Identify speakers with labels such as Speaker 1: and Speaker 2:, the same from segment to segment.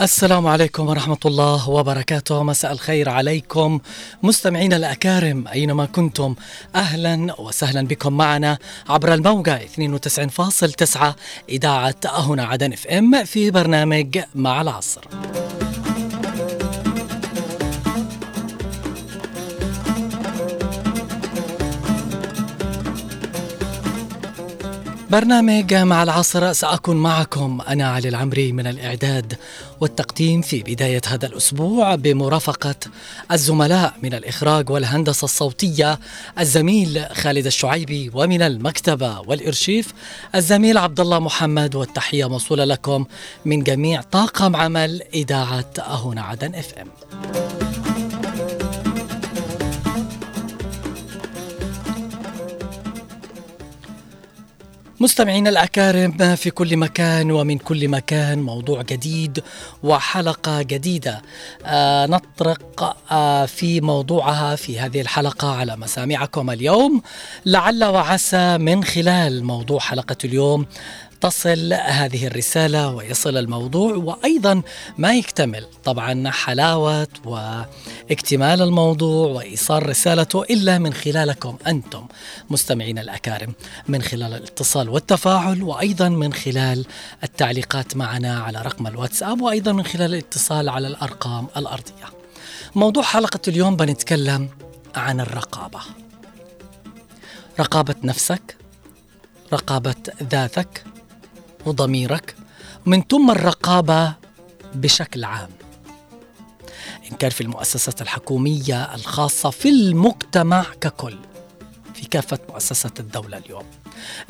Speaker 1: السلام عليكم ورحمة الله وبركاته. مساء الخير عليكم. مستمعينا الأكارم أينما كنتم؟ أهلا وسهلا بكم معنا عبر الموقع 92.9 إذاعة هنا عدن إف إم في برنامج مع العصر. برنامج مع العصر سأكون معكم أنا علي العمري من الإعداد والتقديم في بداية هذا الأسبوع بمرافقة الزملاء من الإخراج والهندسة الصوتية الزميل خالد الشعيبي ومن المكتبة والإرشيف الزميل عبد الله محمد. والتحية موصولة لكم من جميع طاقم عمل إذاعة هنا عدن إف إم. مستمعينا الأكارم في كل مكان ومن كل مكان موضوع جديد وحلقة جديدة. آه نطرق آه في موضوعها في هذه الحلقة على مسامعكم اليوم لعل وعسى من خلال موضوع حلقة اليوم تصل هذه الرسالة ويصل الموضوع وأيضا ما يكتمل. طبعا حلاوة واكتمال الموضوع وإيصال رسالته إلا من خلالكم أنتم مستمعين الأكارم من خلال الاتصال والتفاعل وأيضا من خلال التعليقات معنا على رقم الواتساب وأيضا من خلال الاتصال على الأرقام الأرضية. موضوع حلقة اليوم بنتكلم عن الرقابة. رقابة نفسك رقابة ذاتك وضميرك من ثم الرقابة بشكل عام إن كان في المؤسسات الحكومية الخاصة في المجتمع ككل في كافة مؤسسات الدولة اليوم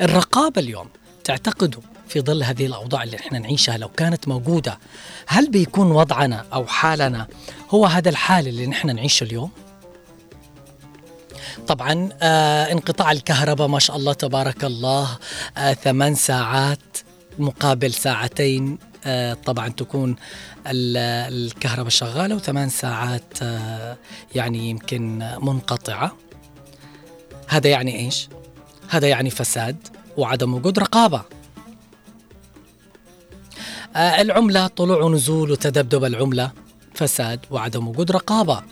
Speaker 1: الرقابة اليوم تعتقدوا في ظل هذه الأوضاع اللي إحنا نعيشها لو كانت موجودة هل بيكون وضعنا أو حالنا هو هذا الحال اللي نحن نعيشه اليوم؟ طبعا آه انقطاع الكهرباء ما شاء الله تبارك الله آه ثمان ساعات مقابل ساعتين آه، طبعا تكون الكهرباء شغالة وثمان ساعات آه، يعني يمكن منقطعة. هذا يعني إيش؟ هذا يعني فساد وعدم وجود رقابة. آه، العملة طلوع ونزول وتذبذب العملة فساد وعدم وجود رقابة.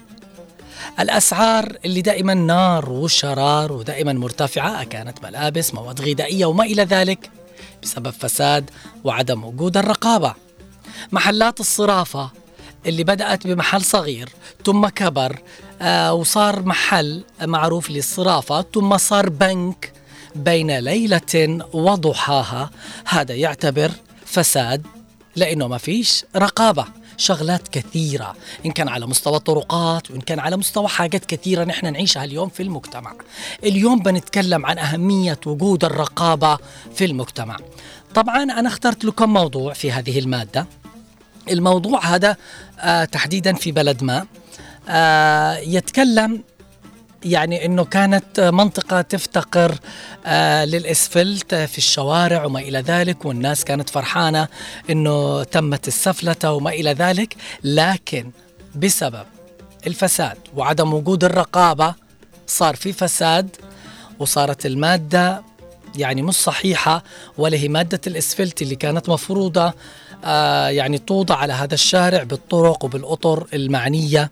Speaker 1: الأسعار اللي دائما نار وشرار ودائما مرتفعة كانت ملابس مواد غذائية وما إلى ذلك. بسبب فساد وعدم وجود الرقابة. محلات الصرافة اللي بدأت بمحل صغير ثم كبر آه وصار محل معروف للصرافة ثم صار بنك بين ليلة وضحاها. هذا يعتبر فساد لأنه ما فيش رقابة شغلات كثيرة إن كان على مستوى الطرقات وإن كان على مستوى حاجات كثيرة نحن نعيشها اليوم في المجتمع. اليوم بنتكلم عن أهمية وجود الرقابة في المجتمع. طبعا أنا اخترت لكم موضوع في هذه المادة. الموضوع هذا آه تحديدا في بلد ما آه يتكلم يعني إنه كانت منطقة تفتقر آه للإسفلت في الشوارع وما إلى ذلك والناس كانت فرحانة إنه تمت السفلته وما إلى ذلك. لكن بسبب الفساد وعدم وجود الرقابة صار في فساد وصارت المادة يعني مش صحيحة ولا هي مادة الإسفلت اللي كانت مفروضة آه يعني توضع على هذا الشارع بالطرق وبالأطر المعنية.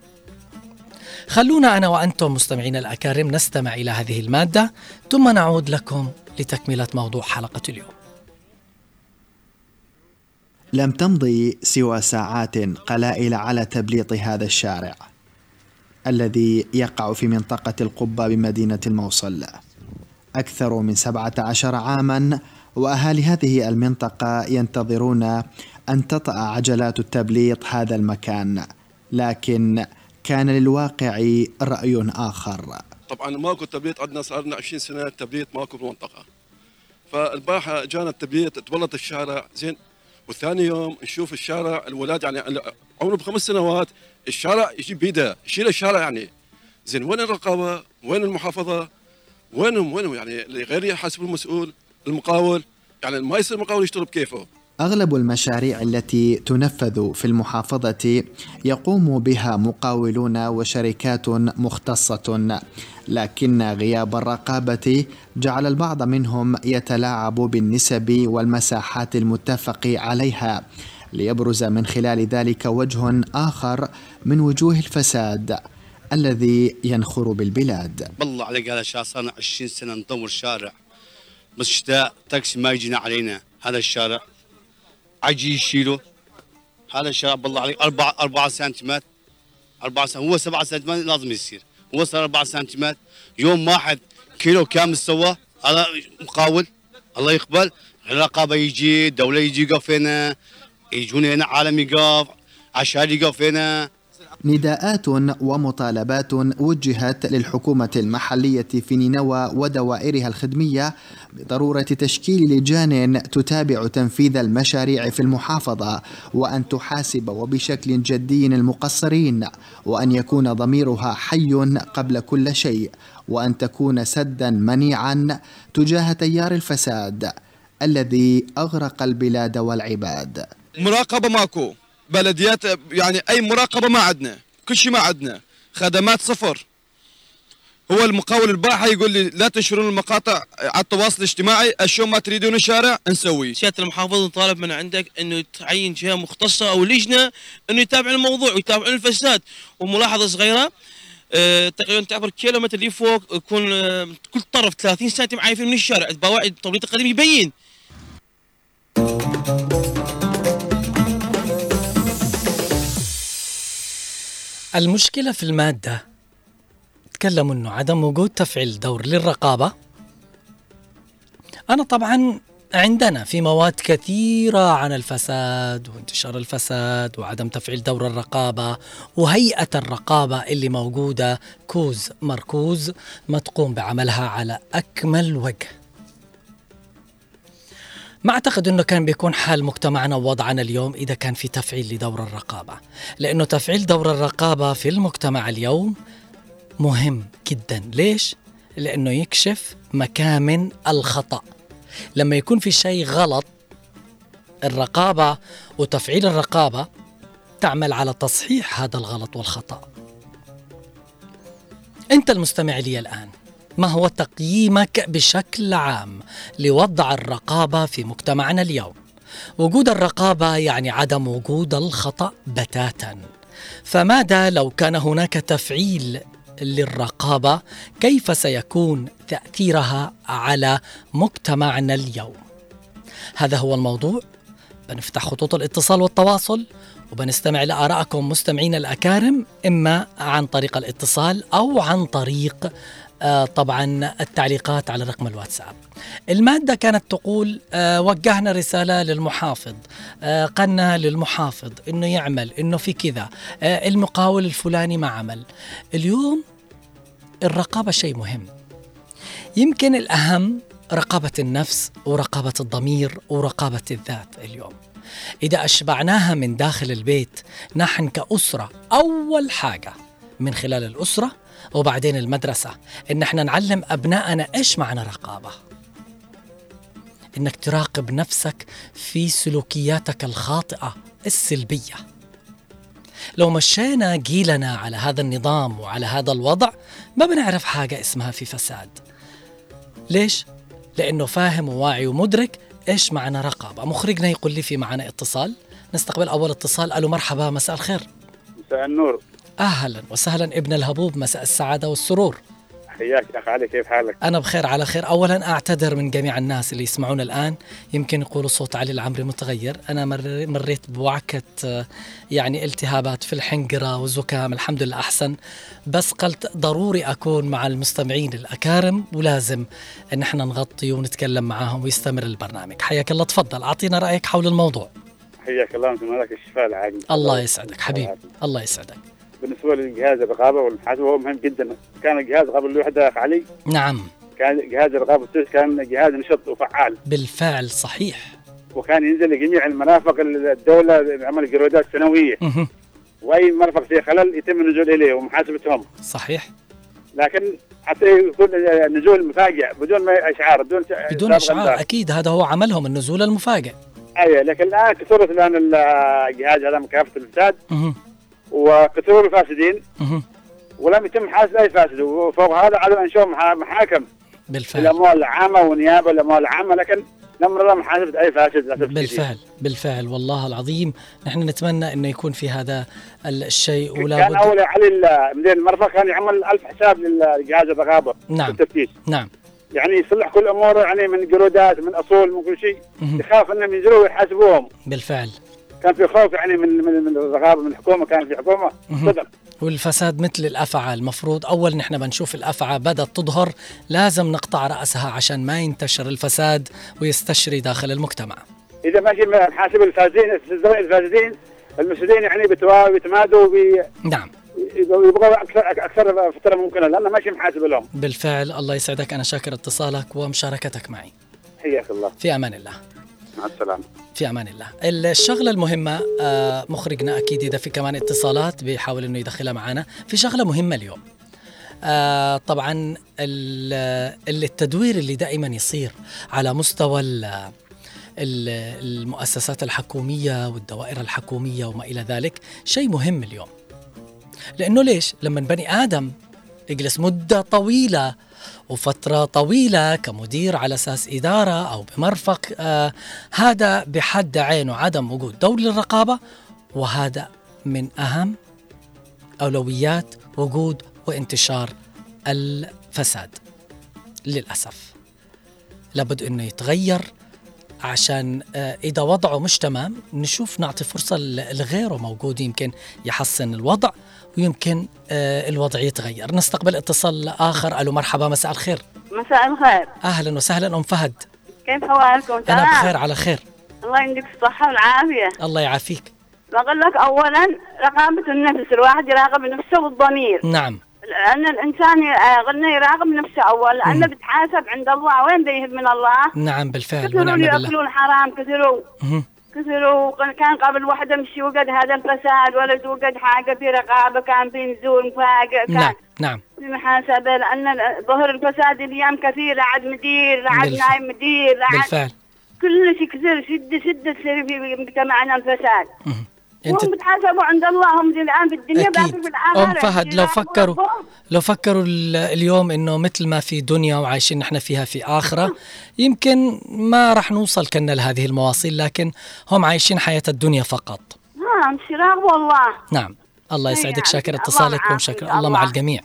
Speaker 1: خلونا أنا وأنتم مستمعين الأكارم نستمع إلى هذه المادة ثم نعود لكم لتكملة موضوع حلقة اليوم.
Speaker 2: لم تمضي سوى ساعات قلائل على تبليط هذا الشارع الذي يقع في منطقة القبة بمدينة الموصل. أكثر من سبعة عشر عاما وأهالي هذه المنطقة ينتظرون أن تطأ عجلات التبليط هذا المكان لكن كان للواقع رأي آخر.
Speaker 3: طبعا ماكو تبليط عندنا صار لنا 20 سنة تبليط ماكو بالمنطقة فالبارحة جانا التبليط تبلط الشارع زين. وثاني يوم نشوف الشارع الولاد يعني عمره بخمس سنوات الشارع يجيب بيده يشيل الشارع يعني. زين وين الرقابة؟ وين المحافظة؟ وينهم؟ وينهم؟ يعني غير يحاسب المسؤول المقاول. يعني ما يصير المقاول يشتغل بكيفه.
Speaker 2: أغلب المشاريع التي تنفذ في المحافظة يقوم بها مقاولون وشركات مختصة لكن غياب الرقابة جعل البعض منهم يتلاعب بالنسب والمساحات المتفق عليها ليبرز من خلال ذلك وجه آخر من وجوه الفساد الذي ينخر بالبلاد.
Speaker 4: بالله عليك هذا الشارع صار 20 سنة نطور شارع بس شتاء تاكسي ما يجينا علينا هذا الشارع. عجي يشيله هذا الشارع بالله عليك 4 4 سنتيمتر. 4 سم هو 7 سنتيمتر لازم يصير. هو صار 4 سنتيمتر. يوم واحد كيلو كامل سوى هذا مقاول. الله يقبل. الرقابة يجي الدولة يجي يقف هنا يجون هنا عالم يقف عشان يقف هنا.
Speaker 2: نداءات ومطالبات وجهت للحكومة المحلية في نينوى ودوائرها الخدمية بضرورة تشكيل لجان تتابع تنفيذ المشاريع في المحافظة وأن تحاسب وبشكل جدي المقصرين وأن يكون ضميرها حي قبل كل شيء وأن تكون سدا منيعا تجاه تيار الفساد الذي أغرق البلاد والعباد.
Speaker 5: مراقبة ماكو. بلديات يعني أي مراقبة ما عندنا كل شيء ما عندنا خدمات صفر. هو المقاول الباحة يقول لي لا تنشرون المقاطع على التواصل الاجتماعي الشو ما تريدون الشارع نسوي
Speaker 6: سياده المحافظ نطالب من عندك إنه تعين جهة مختصة أو لجنة إنه يتابع الموضوع ويتابعون الفساد. وملاحظة صغيرة أه تقريبا تعبر كيلومتر اللي فوق يكون أه كل طرف 30 سنتيم عايفين من الشارع. بواعي التوريد القديم يبين.
Speaker 1: المشكلة في المادة. تكلموا إنه عدم وجود تفعيل دور للرقابة. أنا طبعا عندنا في مواد كثيرة عن الفساد وانتشار الفساد وعدم تفعيل دور الرقابة وهيئة الرقابة اللي موجودة كوز مركوز ما تقوم بعملها على أكمل وجه. ما أعتقد إنه كان بيكون حال مجتمعنا ووضعنا اليوم إذا كان في تفعيل لدور الرقابة، لأنه تفعيل دور الرقابة في المجتمع اليوم مهم جدا، ليش؟ لأنه يكشف مكامن الخطأ. لما يكون في شيء غلط الرقابة وتفعيل الرقابة تعمل على تصحيح هذا الغلط والخطأ. أنت المستمع لي الآن ما هو تقييمك بشكل عام لوضع الرقابة في مجتمعنا اليوم؟ وجود الرقابة يعني عدم وجود الخطأ بتاتا. فماذا لو كان هناك تفعيل للرقابة؟ كيف سيكون تأثيرها على مجتمعنا اليوم؟ هذا هو الموضوع. بنفتح خطوط الاتصال والتواصل وبنستمع لآرائكم مستمعينا الأكارم إما عن طريق الاتصال أو عن طريق طبعا التعليقات على رقم الواتساب. المادة كانت تقول آه، وجهنا رسالة للمحافظ آه، قلنا للمحافظ إنه يعمل إنه في كذا المقاول الفلاني ما عمل. اليوم الرقابة شيء مهم. يمكن الأهم رقابة النفس ورقابة الضمير ورقابة الذات اليوم. إذا أشبعناها من داخل البيت نحن كأسرة أول حاجة من خلال الأسرة وبعدين المدرسة. إن إحنا نعلم أبنائنا إيش معنى رقابة. إنك تراقب نفسك في سلوكياتك الخاطئة السلبية. لو مشينا جيلنا على هذا النظام وعلى هذا الوضع ما بنعرف حاجة اسمها في فساد. ليش؟ لأنه فاهم وواعي ومدرك إيش معنى رقابة. مخرجنا يقول لي في معنا اتصال. نستقبل أول اتصال. ألو مرحبا مساء الخير.
Speaker 7: مساء النور.
Speaker 1: أهلا وسهلا ابن الهبوب مساء السعادة والسرور.
Speaker 7: حياك يا اخ علي كيف حالك؟
Speaker 1: أنا بخير على خير، اولا أعتذر من جميع الناس اللي يسمعون الآن. يمكن يقولوا صوت علي العمري متغير، أنا مريت بوعكه يعني التهابات في الحنجرة وزكام الحمد لله أحسن، بس قلت ضروري أكون مع المستمعين الأكارم. ولازم إن إحنا نغطي ونتكلم معاهم ويستمر البرنامج، حياك الله تفضل. أعطينا رأيك حول الموضوع.
Speaker 7: حياك الله ونتمنى لك الشفاء العاجل.
Speaker 1: الله يسعدك حبيبي، الله يسعدك.
Speaker 7: بالنسبة لجهاز الرقابة والمحاسبه هو مهم جدا. كان جهاز قبل الوحده اخ علي
Speaker 1: نعم.
Speaker 7: كان جهاز الرقابه كان جهاز نشط وفعال.
Speaker 1: بالفعل صحيح.
Speaker 7: وكان ينزل لجميع المرافق الدولة عمل جرودات سنويه. وأي مرفق فيه خلل يتم النزول إليه ومحاسبتهم.
Speaker 1: صحيح.
Speaker 7: لكن حتى يكون النزول مفاجئ بدون ما أشعار بدون
Speaker 1: بدون أشعار أكيد هذا هو عملهم النزول المفاجئ.
Speaker 7: أيوه لكن الآن كثرت الآن الجهاز هذا مكافحه الفساد. وكثروا الفاسدين. ولم يتم حاسب أي فاسد. وفوق هذا عدم انشاء محاكم.
Speaker 1: بالفعل.
Speaker 7: الأموال العامة والنيابة الاموال العامة لكن نمر الله محاسبة أي فاسد.
Speaker 1: بالفعل بالفعل. والله العظيم نحن نتمنى إنه يكون في هذا الشيء ولا
Speaker 7: كان
Speaker 1: بد
Speaker 7: أول علي مدير المرفق كان يعمل ألف حساب لجهاز الرقابة
Speaker 1: نعم.
Speaker 7: والتفتيش.
Speaker 1: نعم.
Speaker 7: يعني يصلح كل أموره يعني من قرودات من أصول من كل شيء. يخاف انهم ينزلوا ويحاسبوهم
Speaker 1: بالفعل.
Speaker 7: كان في خوف يعني من من من الرقابه من الحكومة كان في
Speaker 1: حكومة.
Speaker 7: صدق.
Speaker 1: والفساد مثل الأفعى المفروض أول نحن بنشوف الأفعى بدأت تظهر لازم نقطع رأسها عشان ما ينتشر الفساد ويستشري داخل المجتمع.
Speaker 7: إذا ماشي محاسب الفاسدين الفاسدين المفسدين يعني بيتمادوا وبي-
Speaker 1: نعم.
Speaker 7: يبغوا أكثر أكثر فترة ممكنة لأنه ماشي محاسب لهم
Speaker 1: بالفعل الله يسعدك. أنا شاكر اتصالك ومشاركتك معي.
Speaker 7: حياك الله.
Speaker 1: في أمان الله.
Speaker 7: مع السلامة
Speaker 1: في أمان الله. الشغلة المهمة آه، مخرجنا أكيد إذا في كمان اتصالات بيحاول إنه يدخلها معنا، في شغلة مهمة اليوم. آه، طبعا ال- التدوير اللي دائما يصير على مستوى ال- ال- المؤسسات الحكومية والدوائر الحكومية وما إلى ذلك شيء مهم اليوم. لأنه ليش؟ لما بني آدم يجلس مدة طويلة وفترة طويلة كمدير على أساس إدارة أو بمرفق آه هذا بحد عينه عدم وجود دور للرقابة وهذا من أهم أولويات وجود وانتشار الفساد للأسف. لابد أنه يتغير عشان آه، إذا وضعه مش تمام نشوف نعطي فرصة لغيره موجود يمكن يحسن الوضع. ويمكن آه، الوضع يتغير. نستقبل اتصال آخر. ألو مرحبا مساء الخير.
Speaker 8: مساء الخير.
Speaker 1: أهلا وسهلا أم فهد.
Speaker 8: كيف حوالكم؟ تمام
Speaker 1: بخير على خير.
Speaker 8: الله يديك الصحة والعافية.
Speaker 1: الله يعافيك.
Speaker 8: بقول لك أولا رقابة النفس. الواحد يراقب نفسه والضمير
Speaker 1: نعم.
Speaker 8: لأن الإنسان ي- قلنا يراقب نفسه أول. لأنه. بتحاسب عند الله. وين بيهب من الله؟
Speaker 1: نعم بالفعل
Speaker 8: كثروا يأكلون حرام كثروا. كثروا كان قبل واحدة مشي وقد هذا الفساد ولد وقد حاجة في رقابة كان في نزول مفاجئ كان
Speaker 1: نعم نعم.
Speaker 8: في محاسبة لأن ظهر الفساد الأيام كثير. عاد مدير عاد نايب مدير عاد
Speaker 1: بالفعل.
Speaker 8: كل شيء كثير شدة شدة تصير في مجتمعنا الفساد.
Speaker 1: انت
Speaker 8: هم بتحاسبوا عند الله هم الآن في الدنيا
Speaker 1: أكيد.
Speaker 8: باقي في الآخرة
Speaker 1: ام فهد لو فكروا. لو فكروا ال- اليوم إنه مثل ما في دنيا وعايشين نحن فيها في آخرة يمكن ما راح نوصل كنا لهذه المواصيل لكن هم عايشين حياة الدنيا فقط.
Speaker 8: ها مش يراقبوا الله
Speaker 1: نعم. الله يسعدك
Speaker 8: يعني
Speaker 1: شاكر اتصالك ومشكر
Speaker 8: الله.
Speaker 1: الله مع الجميع.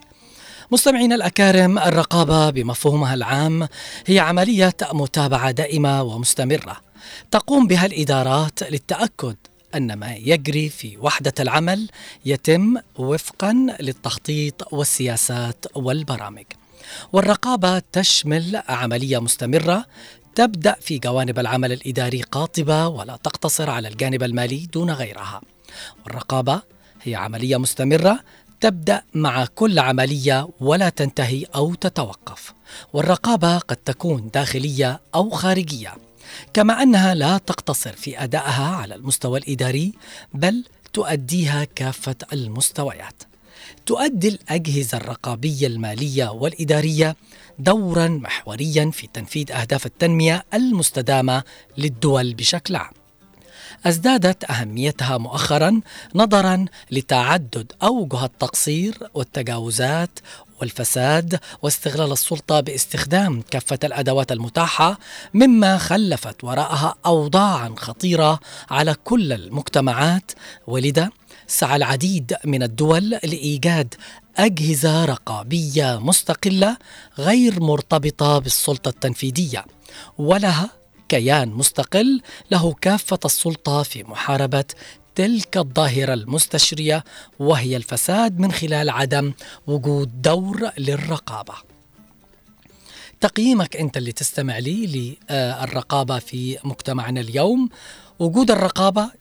Speaker 1: مستمعينا الأكارم الرقابة بمفهومها العام هي عملية متابعة دائمة ومستمرة. تقوم بها الإدارات للتأكد أن ما يجري في وحدة العمل يتم وفقا للتخطيط والسياسات والبرامج. والرقابة تشمل عملية مستمرة تبدأ في جوانب العمل الإداري قاطبة ولا تقتصر على الجانب المالي دون غيرها. والرقابة هي عملية مستمرة تبدأ مع كل عملية ولا تنتهي أو تتوقف. والرقابة قد تكون داخلية أو خارجية. كما أنها لا تقتصر في أدائها على المستوى الإداري بل تؤديها كافة المستويات. تؤدي الأجهزة الرقابية المالية والإدارية دورا محوريا في تنفيذ أهداف التنمية المستدامة للدول بشكل عام. أزدادت أهميتها مؤخرا نظرا لتعدد أوجه التقصير والتجاوزات والفساد واستغلال السلطة باستخدام كافة الأدوات المتاحة مما خلفت وراءها اوضاعا خطيرة على كل المجتمعات. ولذا سعى العديد من الدول لإيجاد أجهزة رقابية مستقلة غير مرتبطة بالسلطة التنفيذية ولها كيان مستقل له كافة السلطة في محاربة تلك الظاهرة المستشرية وهي الفساد من خلال عدم وجود دور للرقابة. تقييمك أنت اللي تستمع لي للرقابة في مجتمعنا اليوم وجود الرقابة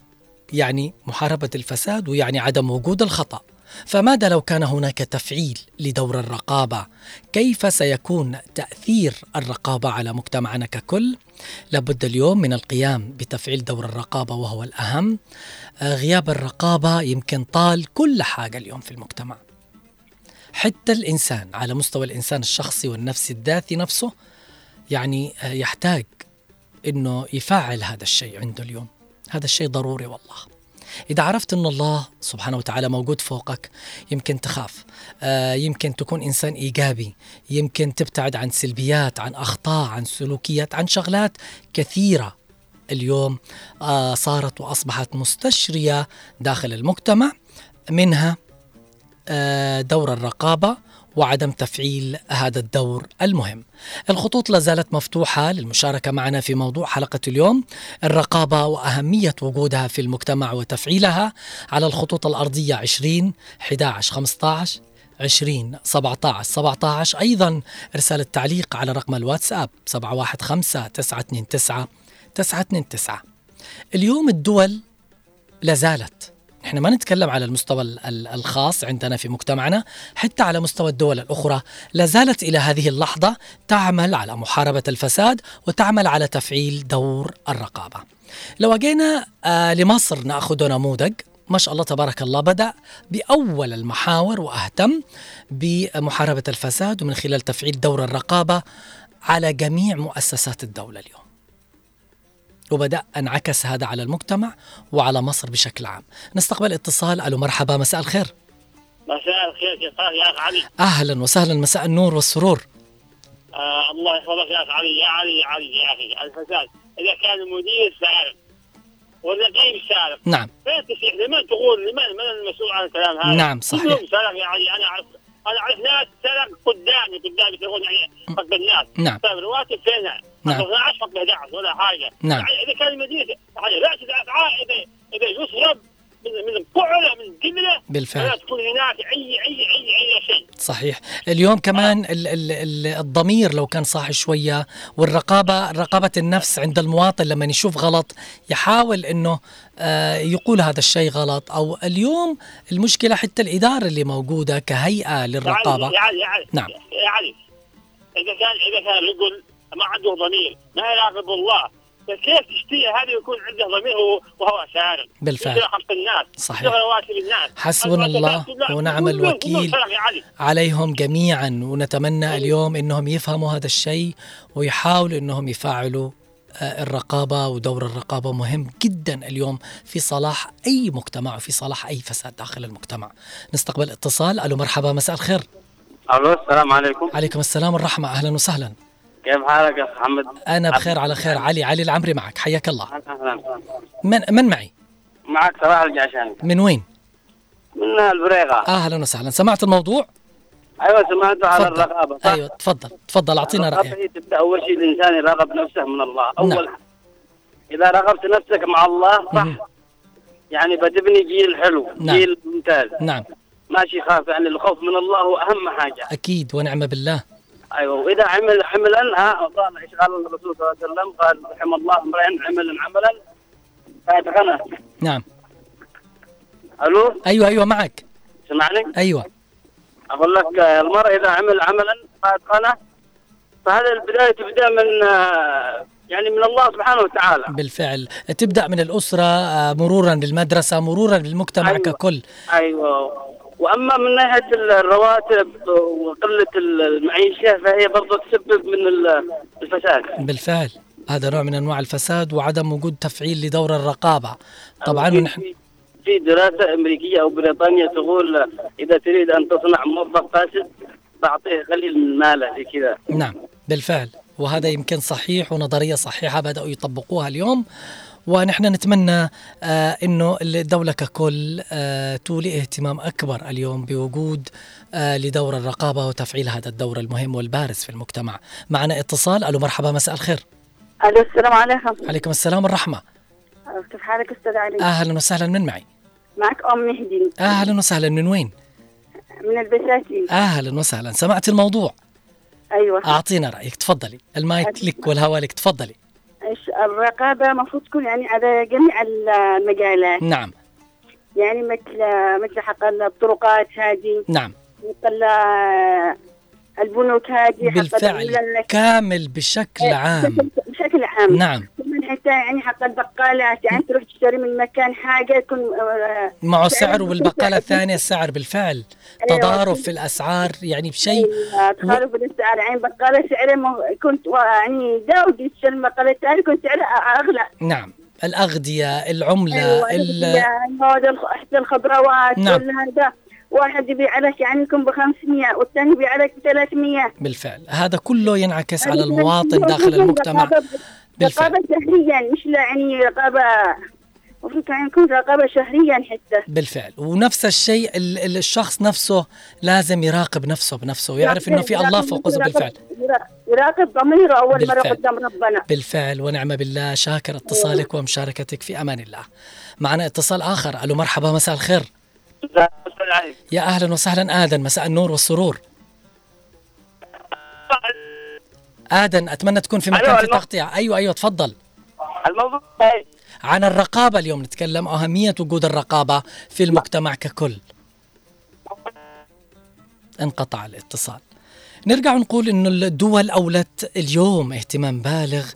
Speaker 1: يعني محاربة الفساد ويعني عدم وجود الخطأ. فماذا لو كان هناك تفعيل لدور الرقابة؟ كيف سيكون تأثير الرقابة على مجتمعنا ككل؟ لابد اليوم من القيام بتفعيل دور الرقابة وهو الأهم. آه، غياب الرقابة يمكن طال كل حاجة اليوم في المجتمع. حتى الإنسان على مستوى الإنسان الشخصي والنفسي الذاتي نفسه يعني آه، يحتاج إنه يفعل هذا الشيء عنده اليوم. هذا الشيء ضروري والله. إذا عرفت أن الله سبحانه وتعالى موجود فوقك يمكن تخاف آه، يمكن تكون إنسان إيجابي يمكن تبتعد عن سلبيات عن أخطاء عن سلوكيات عن شغلات كثيرة. اليوم آه، صارت وأصبحت مستشرية داخل المجتمع منها آه، دور الرقابة وعدم تفعيل هذا الدور المهم. الخطوط لا زالت مفتوحة للمشاركة معنا في موضوع حلقة اليوم. الرقابة وأهمية وجودها في المجتمع وتفعيلها على الخطوط الأرضية 20 11 15 20 17 17 أيضا إرسال التعليق على رقم الواتساب 715 929 929 اليوم الدول لا زالت نحن ما نتكلم على المستوى ال- ال- الخاص عندنا في مجتمعنا حتى على مستوى الدول الأخرى. لا زالت إلى هذه اللحظة تعمل على محاربة الفساد وتعمل على تفعيل دور الرقابة. لو أجينا آه لمصر نأخذ نموذج ما شاء الله تبارك الله بدأ بأول المحاور وأهتم بمحاربة الفساد ومن خلال تفعيل دور الرقابة على جميع مؤسسات الدولة اليوم. وبدأ انعكس هذا على المجتمع وعلى مصر بشكل عام. نستقبل اتصال. ألو مرحبا مساء الخير.
Speaker 9: مساء الخير كيف يا أخ علي؟
Speaker 1: أهلا وسهلا مساء النور والسرور.
Speaker 9: آه الله يحفظك يا أخ علي. يا علي يا علي يا أخي الفساد إذا كان المدير سارق والرقيب سارق
Speaker 1: نعم.
Speaker 9: فين تسيح؟ لمن تقول؟ لمن من المسؤول عن الكلام هذا؟
Speaker 1: نعم، صحيح.
Speaker 9: كلهم سرق يا علي أنا أعرف. أنا اعرف ناس سرق قدامي قدامي يقول يعني فقد الناس
Speaker 1: نعم.
Speaker 9: طيب الرواتب فينها؟
Speaker 1: نعم.
Speaker 9: 12 فقد 11 ولا حاجة
Speaker 1: نعم.
Speaker 9: يعني إذا كان المدير يعني لا تدافع إذا إذا يسرب من من قعله من قبله
Speaker 1: بالفعل.
Speaker 9: لا تكون هناك أي أي أي أي شيء.
Speaker 1: صحيح. اليوم كمان ال ال ال الضمير لو كان صاحي شوية والرقابة رقابة النفس عند المواطن لما يشوف غلط يحاول إنه آه يقول هذا الشيء غلط. أو اليوم المشكلة حتى الإدارة اللي موجودة كهيئة للرقابة.
Speaker 9: يا علي يا علي.
Speaker 1: نعم.
Speaker 9: يا علي. إذا كان إذا كان رجل ما عنده ضمير ما يراقب الله. فكيف تشتري هذا يكون عنده ضمير وهو- سارق
Speaker 1: بالفعل.
Speaker 9: خلق الناس
Speaker 1: صحيح.
Speaker 9: الناس.
Speaker 1: حسبنا الله ونعم الوكيل. عليهم جميعا ونتمنى اليوم إنهم يفهموا هذا الشيء ويحاولوا إنهم يفعلوا آه، الرقابة ودور الرقابة مهم جدا اليوم في صلاح أي مجتمع وفي صلاح أي فساد داخل المجتمع. نستقبل اتصال. ألو مرحبا مساء الخير.
Speaker 10: ألو السلام عليكم.
Speaker 1: عليكم السلام والرحمة. أهلا وسهلا.
Speaker 10: كيف حالك يا اخ محمد؟
Speaker 1: أنا بخير على خير. علي علي العمري معك. حياك الله.
Speaker 10: أهلا
Speaker 1: من, من معي؟
Speaker 10: معك صلاح الجعشاني.
Speaker 1: من وين؟
Speaker 10: من البريغه
Speaker 1: أهلا وسهلا. سمعت الموضوع؟
Speaker 10: أيوه سمعت على. الرقابة. صح؟
Speaker 1: أيوة تفضل. تفضل رأيك.
Speaker 10: هي تبدأ أول شيء الإنسان يراقب نفسه من الله. أول
Speaker 1: نعم.
Speaker 10: إذا راقبت نفسك مع الله صح. يعني بتبني جيل حلو
Speaker 1: نعم.
Speaker 10: جيل ممتاز.
Speaker 1: نعم.
Speaker 10: ماشي خاف يعني الخوف من الله هو أهم حاجة.
Speaker 1: أكيد ونعم بالله.
Speaker 10: أيوه وإذا عمل عملا ها قال إيش قال الرسول صلى الله عليه وسلم قال رحم الله امرئ عملا عملا فاتقنه
Speaker 1: نعم.
Speaker 10: ألو؟
Speaker 1: أيوة أيوة معك.
Speaker 10: سمعني؟
Speaker 1: أيوة.
Speaker 10: أقول لك المرء إذا عمل عملا فاتقنه فهذا البداية تبدأ من يعني من الله سبحانه وتعالى.
Speaker 1: بالفعل. تبدأ من الأسرة آه، مرورا بالمدرسة مرورا بالمجتمع
Speaker 10: أيوة.
Speaker 1: ككل.
Speaker 10: أيوه. وأما من ناحية الرواتب وقلة المعيشة فهي برضو تسبب من ال- الفساد.
Speaker 1: بالفعل هذا نوع من أنواع الفساد وعدم وجود تفعيل لدور الرقابة. طبعا
Speaker 10: في-
Speaker 1: ونحن
Speaker 10: في- دراسة أمريكية أو بريطانيا تقول إذا تريد أن تصنع موظف فاسد فاعطيه قليل من ماله زي كذا.
Speaker 1: نعم بالفعل. وهذا يمكن صحيح ونظرية صحيحة بدأوا يطبقوها اليوم. ونحن نتمنى آه إنه الدولة ككل آه تولي اهتمام أكبر اليوم بوجود آه لدور الرقابة وتفعيل هذا الدور المهم والبارز في المجتمع. معنا اتصال ألو مرحبا مساء الخير.
Speaker 8: ألو السلام عليكم
Speaker 1: عليكم السلام والرحمة.
Speaker 8: كيف حالك أستاذ علي؟
Speaker 1: أهلا وسهلا من معي.
Speaker 8: معك أم مهدي
Speaker 1: أهلا وسهلا من وين؟
Speaker 8: من البساتين
Speaker 1: أهلا وسهلا سمعت الموضوع
Speaker 8: أيوه
Speaker 1: أعطينا رأيك تفضلي المايك لك والهواء لك تفضلي
Speaker 8: إيش الرقابة المفروض تكون يعني على جميع المجالات.
Speaker 1: نعم.
Speaker 8: يعني مثل مثل حق الطرقات هذه.
Speaker 1: نعم.
Speaker 8: مثل البنوك هذه
Speaker 1: بالفعل.
Speaker 8: ال-
Speaker 1: كامل بشكل عام.
Speaker 8: بشكل- عام.
Speaker 1: نعم.
Speaker 8: حتى يعني حق البقالات يعني تروح تشتري من مكان حاجة يكون آه،
Speaker 1: معه
Speaker 8: سعر
Speaker 1: سعر والبقالة
Speaker 8: مختلف.
Speaker 1: الثانية السعر بالفعل.
Speaker 8: أيوة.
Speaker 1: تضارب في الأسعار يعني بشيء.
Speaker 8: آه، تخالف الأسعار. يعني بقالة سعره مو- كنت يعني داود يشتري البقاله الثانية كنت سعرها أغلى.
Speaker 1: نعم. الأغذية العملة
Speaker 8: أيوة هذا إحدى الخضروات
Speaker 1: نعم.
Speaker 8: هذا. واحد يبيع لك عندكم ب 500 والثاني يبيع لك ب 300
Speaker 1: بالفعل. هذا كله ينعكس على
Speaker 8: هذه
Speaker 1: المواطن داخل المجتمع. بالفعل.
Speaker 8: رقابة شهريا مش لا يعني رقابة المفروض كان يكون رقابة شهريا حتى.
Speaker 1: بالفعل. ونفس الشيء ال- ال- الشخص نفسه لازم يراقب نفسه بنفسه ويعرف إنه في الله فوقه بالفعل.
Speaker 8: يراقب- يراقب ضميره أول مرة
Speaker 1: بالفعل.
Speaker 8: قدام ربنا.
Speaker 1: بالفعل. ونعم بالله. شاكر اتصالك ومشاركتك في أمان الله. معنا اتصال آخر. ألو مرحبا. مساء الخير. يا أهلا وسهلا. آدم مساء النور والسرور. آدم أتمنى تكون في مكان
Speaker 10: أيوة،
Speaker 1: في
Speaker 10: أيوة.
Speaker 1: تغطية. أيوه أيوه تفضل.
Speaker 10: الموضوع هاي
Speaker 1: عن الرقابة اليوم. نتكلم أهمية وجود الرقابة في المجتمع ككل. انقطع الاتصال. نرجع نقول إنه الدول أولت اليوم اهتمام بالغ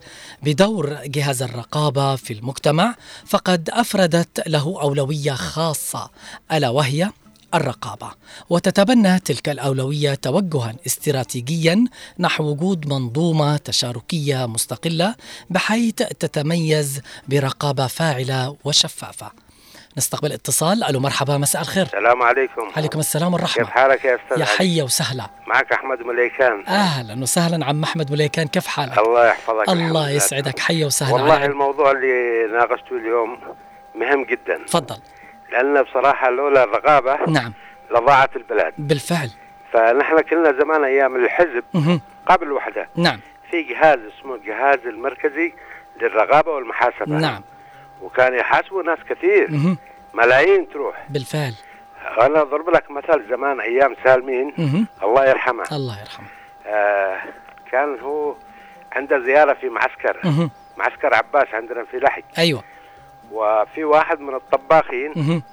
Speaker 1: بدور جهاز الرقابة في المجتمع فقد أفردت له أولوية خاصة ألا وهي؟ الرقابة. وتتبنى تلك الأولوية توجها استراتيجيا نحو وجود منظومة تشاركية مستقلة بحيث تتميز برقابة فاعلة وشفافة. نستقبل اتصال. ألو مرحبا مساء الخير.
Speaker 11: السلام عليكم.
Speaker 1: عليكم السلام
Speaker 11: كيف
Speaker 1: والرحمه
Speaker 11: حالك يا أستاذ
Speaker 1: يا؟ حيا وسهلا.
Speaker 11: معك أحمد مليكان.
Speaker 1: أهلا وسهلا. عم أحمد مليكان كيف حالك؟
Speaker 11: الله يحفظك.
Speaker 1: الله. يسعدك. حيا وسهلا.
Speaker 11: والله
Speaker 1: عليك.
Speaker 11: الموضوع اللي ناقشته اليوم مهم جدا.
Speaker 1: تفضل.
Speaker 11: لأن بصراحة لولا الرقابة
Speaker 1: نعم.
Speaker 11: لضاعت البلاد
Speaker 1: بالفعل.
Speaker 11: فنحن كنا زمان أيام الحزب
Speaker 1: مهم.
Speaker 11: قبل الوحده
Speaker 1: نعم.
Speaker 11: في جهاز اسمه الجهاز المركزي للرقابة والمحاسبة.
Speaker 1: نعم.
Speaker 11: وكان يحاسبوا ناس كثير.
Speaker 1: مهم.
Speaker 11: ملايين تروح.
Speaker 1: بالفعل.
Speaker 11: أنا أضرب لك مثل زمان أيام سالمين.
Speaker 1: مهم.
Speaker 11: الله يرحمه.
Speaker 1: الله يرحمه.
Speaker 11: آه كان هو عنده زيارة في معسكر.
Speaker 1: مهم.
Speaker 11: معسكر عباس عندنا في لحج
Speaker 1: أيوه.
Speaker 11: وفي واحد من الطباخين.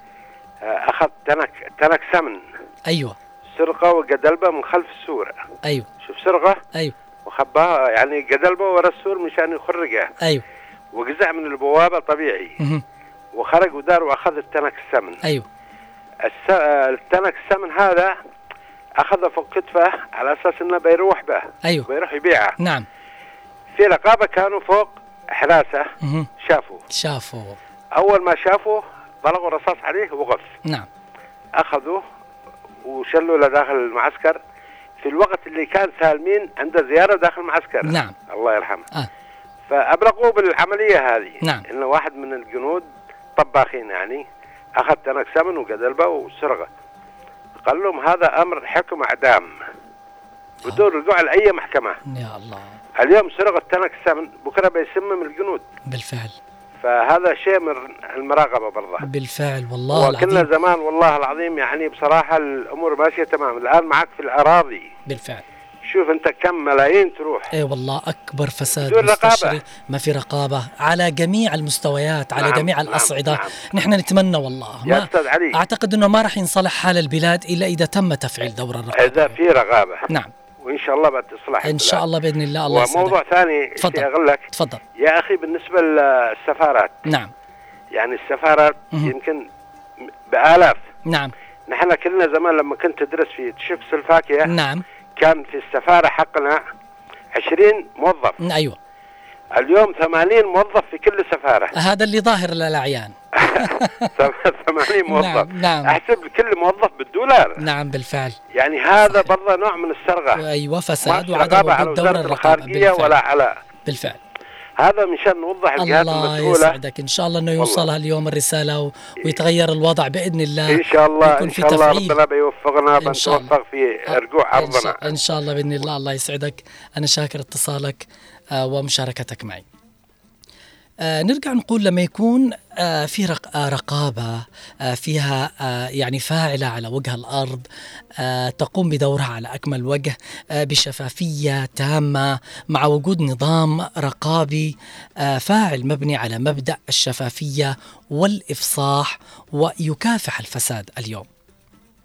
Speaker 11: آه أخذ تنك تنك سمن.
Speaker 1: أيوه.
Speaker 11: سرقة وقدلبه من خلف السور.
Speaker 1: أيوه.
Speaker 11: شوف سرقة؟
Speaker 1: أيوه.
Speaker 11: وخباها يعني قدلبه ورا السور مشان يخرجه
Speaker 1: أيوه.
Speaker 11: وقزع من البوابة طبيعي. وخرج ودار وأخذ التنك السمن
Speaker 1: أيوه.
Speaker 11: الس... التنك السمن هذا أخذه فوق كتفه على أساس إنه بيروح به.
Speaker 1: أيوه.
Speaker 11: بيروح يبيعه.
Speaker 1: نعم.
Speaker 11: في رقابة كانوا فوق
Speaker 1: حراسة.
Speaker 11: شافوا
Speaker 1: شافوا
Speaker 11: أول ما شافوا طلقوا رصاص عليه وقف
Speaker 1: نعم.
Speaker 11: اخذوه وشلوا له داخل المعسكر. في الوقت اللي كان سالمين عنده زيارة داخل المعسكر.
Speaker 1: نعم.
Speaker 11: الله يرحمه.
Speaker 1: آه.
Speaker 11: فأبلغوه بالعملية هذه.
Speaker 1: نعم.
Speaker 11: إنه واحد من الجنود طباخين يعني. اخذ تنك سمن وقدلبه وسرقه. قال لهم هذا أمر حكم أعدام. بدون رجوع لأي محكمة.
Speaker 1: يا الله.
Speaker 11: اليوم سرقه تنك سمن بكرة بيسمم الجنود.
Speaker 1: بالفعل.
Speaker 11: فهذا شيء من المراقبة برضه.
Speaker 1: بالفعل والله
Speaker 11: وكنا
Speaker 1: العظيم.
Speaker 11: زمان والله العظيم يعني بصراحة الأمور ماشية تمام. الآن معك في الأراضي.
Speaker 1: بالفعل.
Speaker 11: شوف أنت كم ملايين تروح.
Speaker 1: إي والله أكبر فساد
Speaker 11: رقابة.
Speaker 1: ما في رقابة. على جميع المستويات على
Speaker 11: نعم،
Speaker 1: جميع
Speaker 11: نعم،
Speaker 1: الأصعدة.
Speaker 11: نعم.
Speaker 1: نحن نتمنى والله.
Speaker 11: يا
Speaker 1: ما
Speaker 11: أستاذ علي.
Speaker 1: أعتقد إنه ما راح ينصلح حال البلاد إلا إذا تم تفعيل دور الرقابة.
Speaker 11: إذا في رقابة.
Speaker 1: نعم.
Speaker 11: وإن شاء الله بتصلح
Speaker 1: إن شاء الله بإذن الله الله
Speaker 11: وموضوع
Speaker 1: يسعدك
Speaker 11: ثاني
Speaker 1: تفضل.
Speaker 11: لك؟
Speaker 1: تفضل.
Speaker 11: يا أخي بالنسبة للسفارات.
Speaker 1: نعم.
Speaker 11: يعني السفارات
Speaker 1: مهم.
Speaker 11: يمكن بآلاف.
Speaker 1: نعم.
Speaker 11: نحن كلنا زمان لما كنت تدرس في تشيكوس الفاكهة
Speaker 1: نعم.
Speaker 11: كان في السفارة حقنا 20 موظف.
Speaker 1: أيوه.
Speaker 11: اليوم 80 موظف في كل سفارة.
Speaker 1: هذا اللي ظاهر للاعيان
Speaker 11: 80 موظف
Speaker 1: نعم نعم.
Speaker 11: أحسب كل موظف بالدولار.
Speaker 1: نعم بالفعل.
Speaker 11: يعني هذا. برضه نوع من
Speaker 1: السرقة.
Speaker 11: أيوه
Speaker 1: فساد وعدم
Speaker 11: على
Speaker 1: وزارة
Speaker 11: الخارجية ولا على.
Speaker 1: بالفعل.
Speaker 11: هذا مشان نوضح الجهات
Speaker 1: الله
Speaker 11: المسؤولة.
Speaker 1: يسعدك. إن شاء الله إنه يوصلها اليوم الرسالة و... ويتغير الوضع بإذن الله.
Speaker 11: إن شاء الله
Speaker 1: يكون إن
Speaker 11: شاء الله
Speaker 1: تفعيل.
Speaker 11: ربنا بيوفقنا
Speaker 1: الله.
Speaker 11: بنتوفق في رجوع أرضنا.
Speaker 1: إن شاء الله بإذن الله. الله يسعدك. أنا شاكر اتصالك. ومشاركتك معي آه، نرجع نقول لما يكون آه، في رق- آه، رقابة آه، فيها آه، يعني فاعلة على وجه الأرض آه، تقوم بدورها على أكمل وجه آه، بشفافية تامة مع وجود نظام رقابي آه، فاعل مبني على مبدأ الشفافية والإفصاح ويكافح الفساد اليوم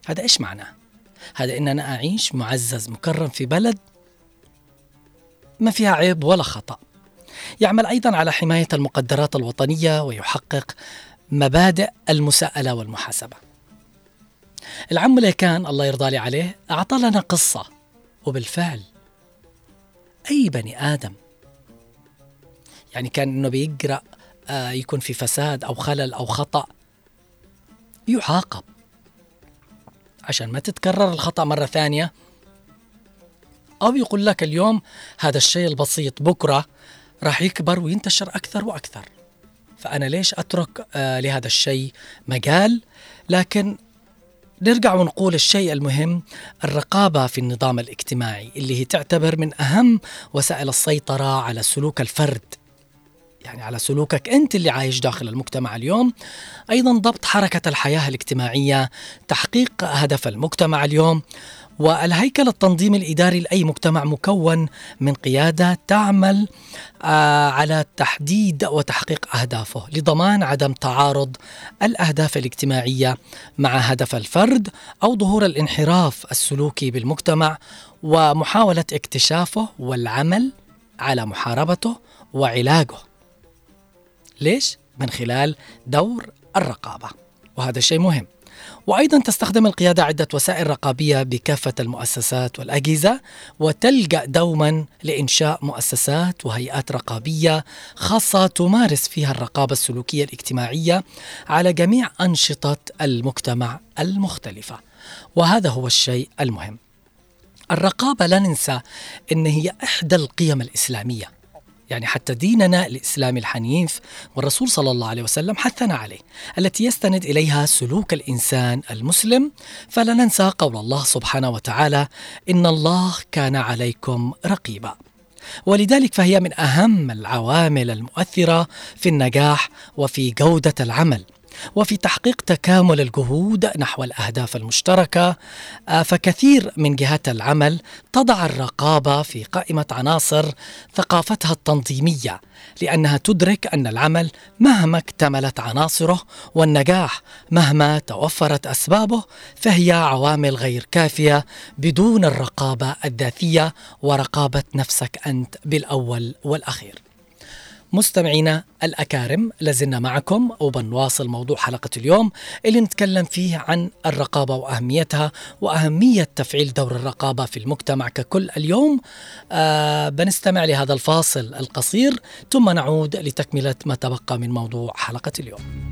Speaker 1: هذا إيش معناه؟ هذا إن أنا أعيش معزز مكرم في بلد ما فيها عيب ولا خطأ. يعمل أيضا على حماية المقدرات الوطنية ويحقق مبادئ المساءلة والمحاسبة. العم مليكان الله يرضى لي عليه أعطى لنا قصة وبالفعل أي بني آدم يعني كان إنه بيقرأ آه، يكون في فساد أو خلل أو خطأ يعاقب. عشان ما تتكرر الخطأ مرة ثانية أو يقول لك اليوم هذا الشيء البسيط بكرة راح يكبر وينتشر أكثر وأكثر. فأنا ليش أترك آه لهذا الشيء مجال؟ لكن نرجع ونقول الشيء المهم الرقابة في النظام الاجتماعي اللي هي تعتبر من أهم وسائل السيطرة على سلوك الفرد. يعني على سلوكك أنت اللي عايش داخل المجتمع اليوم. أيضا ضبط حركة الحياة الاجتماعية تحقيق هدف المجتمع اليوم. والهيكل التنظيمي الإداري لأي مجتمع مكون من قيادة تعمل آه على تحديد وتحقيق أهدافه لضمان عدم تعارض الأهداف الاجتماعية مع هدف الفرد أو ظهور الانحراف السلوكي بالمجتمع ومحاولة اكتشافه والعمل على محاربته وعلاجه. ليش؟ من خلال دور الرقابة. وهذا شيء مهم. وأيضا تستخدم القيادة عدة وسائل رقابية بكافة المؤسسات والأجهزة وتلجأ دوما لإنشاء مؤسسات وهيئات رقابية خاصة تمارس فيها الرقابة السلوكية الاجتماعية على جميع أنشطة المجتمع المختلفة. وهذا هو الشيء المهم. الرقابة لا ننسى أن هي إحدى القيم الإسلامية. يعني حتى ديننا الإسلامي الحنيف والرسول صلى الله عليه وسلم حثنا عليه التي يستند إليها سلوك الإنسان المسلم. فلا ننسى قول الله سبحانه وتعالى إن الله كان عليكم رقيبا. ولذلك فهي من أهم العوامل المؤثرة في النجاح وفي جودة العمل. وفي تحقيق تكامل الجهود نحو الأهداف المشتركة آه، فكثير من جهات العمل تضع الرقابة في قائمة عناصر ثقافتها التنظيمية لأنها تدرك أن العمل مهما اكتملت عناصره والنجاح مهما توفرت أسبابه فهي عوامل غير كافية بدون الرقابة الذاتية ورقابة نفسك أنت بالأول والأخير. مستمعينا الأكارم لازلنا معكم وبنواصل موضوع حلقة اليوم اللي نتكلم فيه عن الرقابة وأهميتها وأهمية تفعيل دور الرقابة في المجتمع ككل اليوم. آه بنستمع لهذا الفاصل القصير ثم نعود لتكملة ما تبقى من موضوع حلقة اليوم.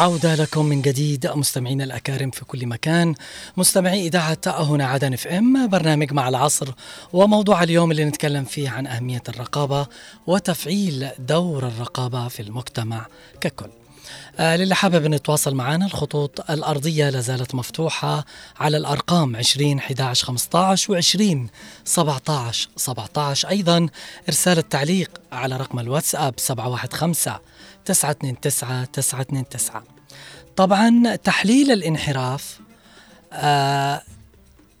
Speaker 1: عودة لكم من جديد مستمعينا الأكارم في كل مكان. مستمعي إذاعة هنا عدن اف ام برنامج مع العصر وموضوع اليوم اللي نتكلم فيه عن أهمية الرقابة وتفعيل دور الرقابة في المجتمع ككل. للي حابب إنه يتواصل معنا الخطوط الأرضية لا زالت مفتوحة على الأرقام 20 11 15 و 20 17 17 أيضا إرسال التعليق على رقم الواتساب 715 929 929 طبعا تحليل الانحراف آه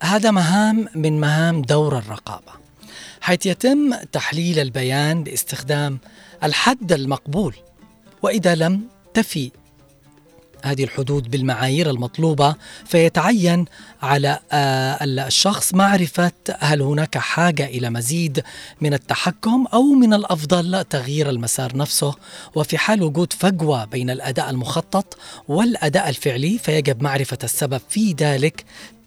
Speaker 1: هذا مهام من مهام دور الرقابة حيث يتم تحليل البيان باستخدام الحد المقبول وإذا لم تفي هذه الحدود بالمعايير المطلوبة فيتعين على آه، الشخص معرفة هل هناك حاجة إلى مزيد من التحكم أو من الأفضل تغيير المسار نفسه وفي حال وجود فجوة بين الأداء المخطط والأداء الفعلي فيجب معرفة السبب في ذلك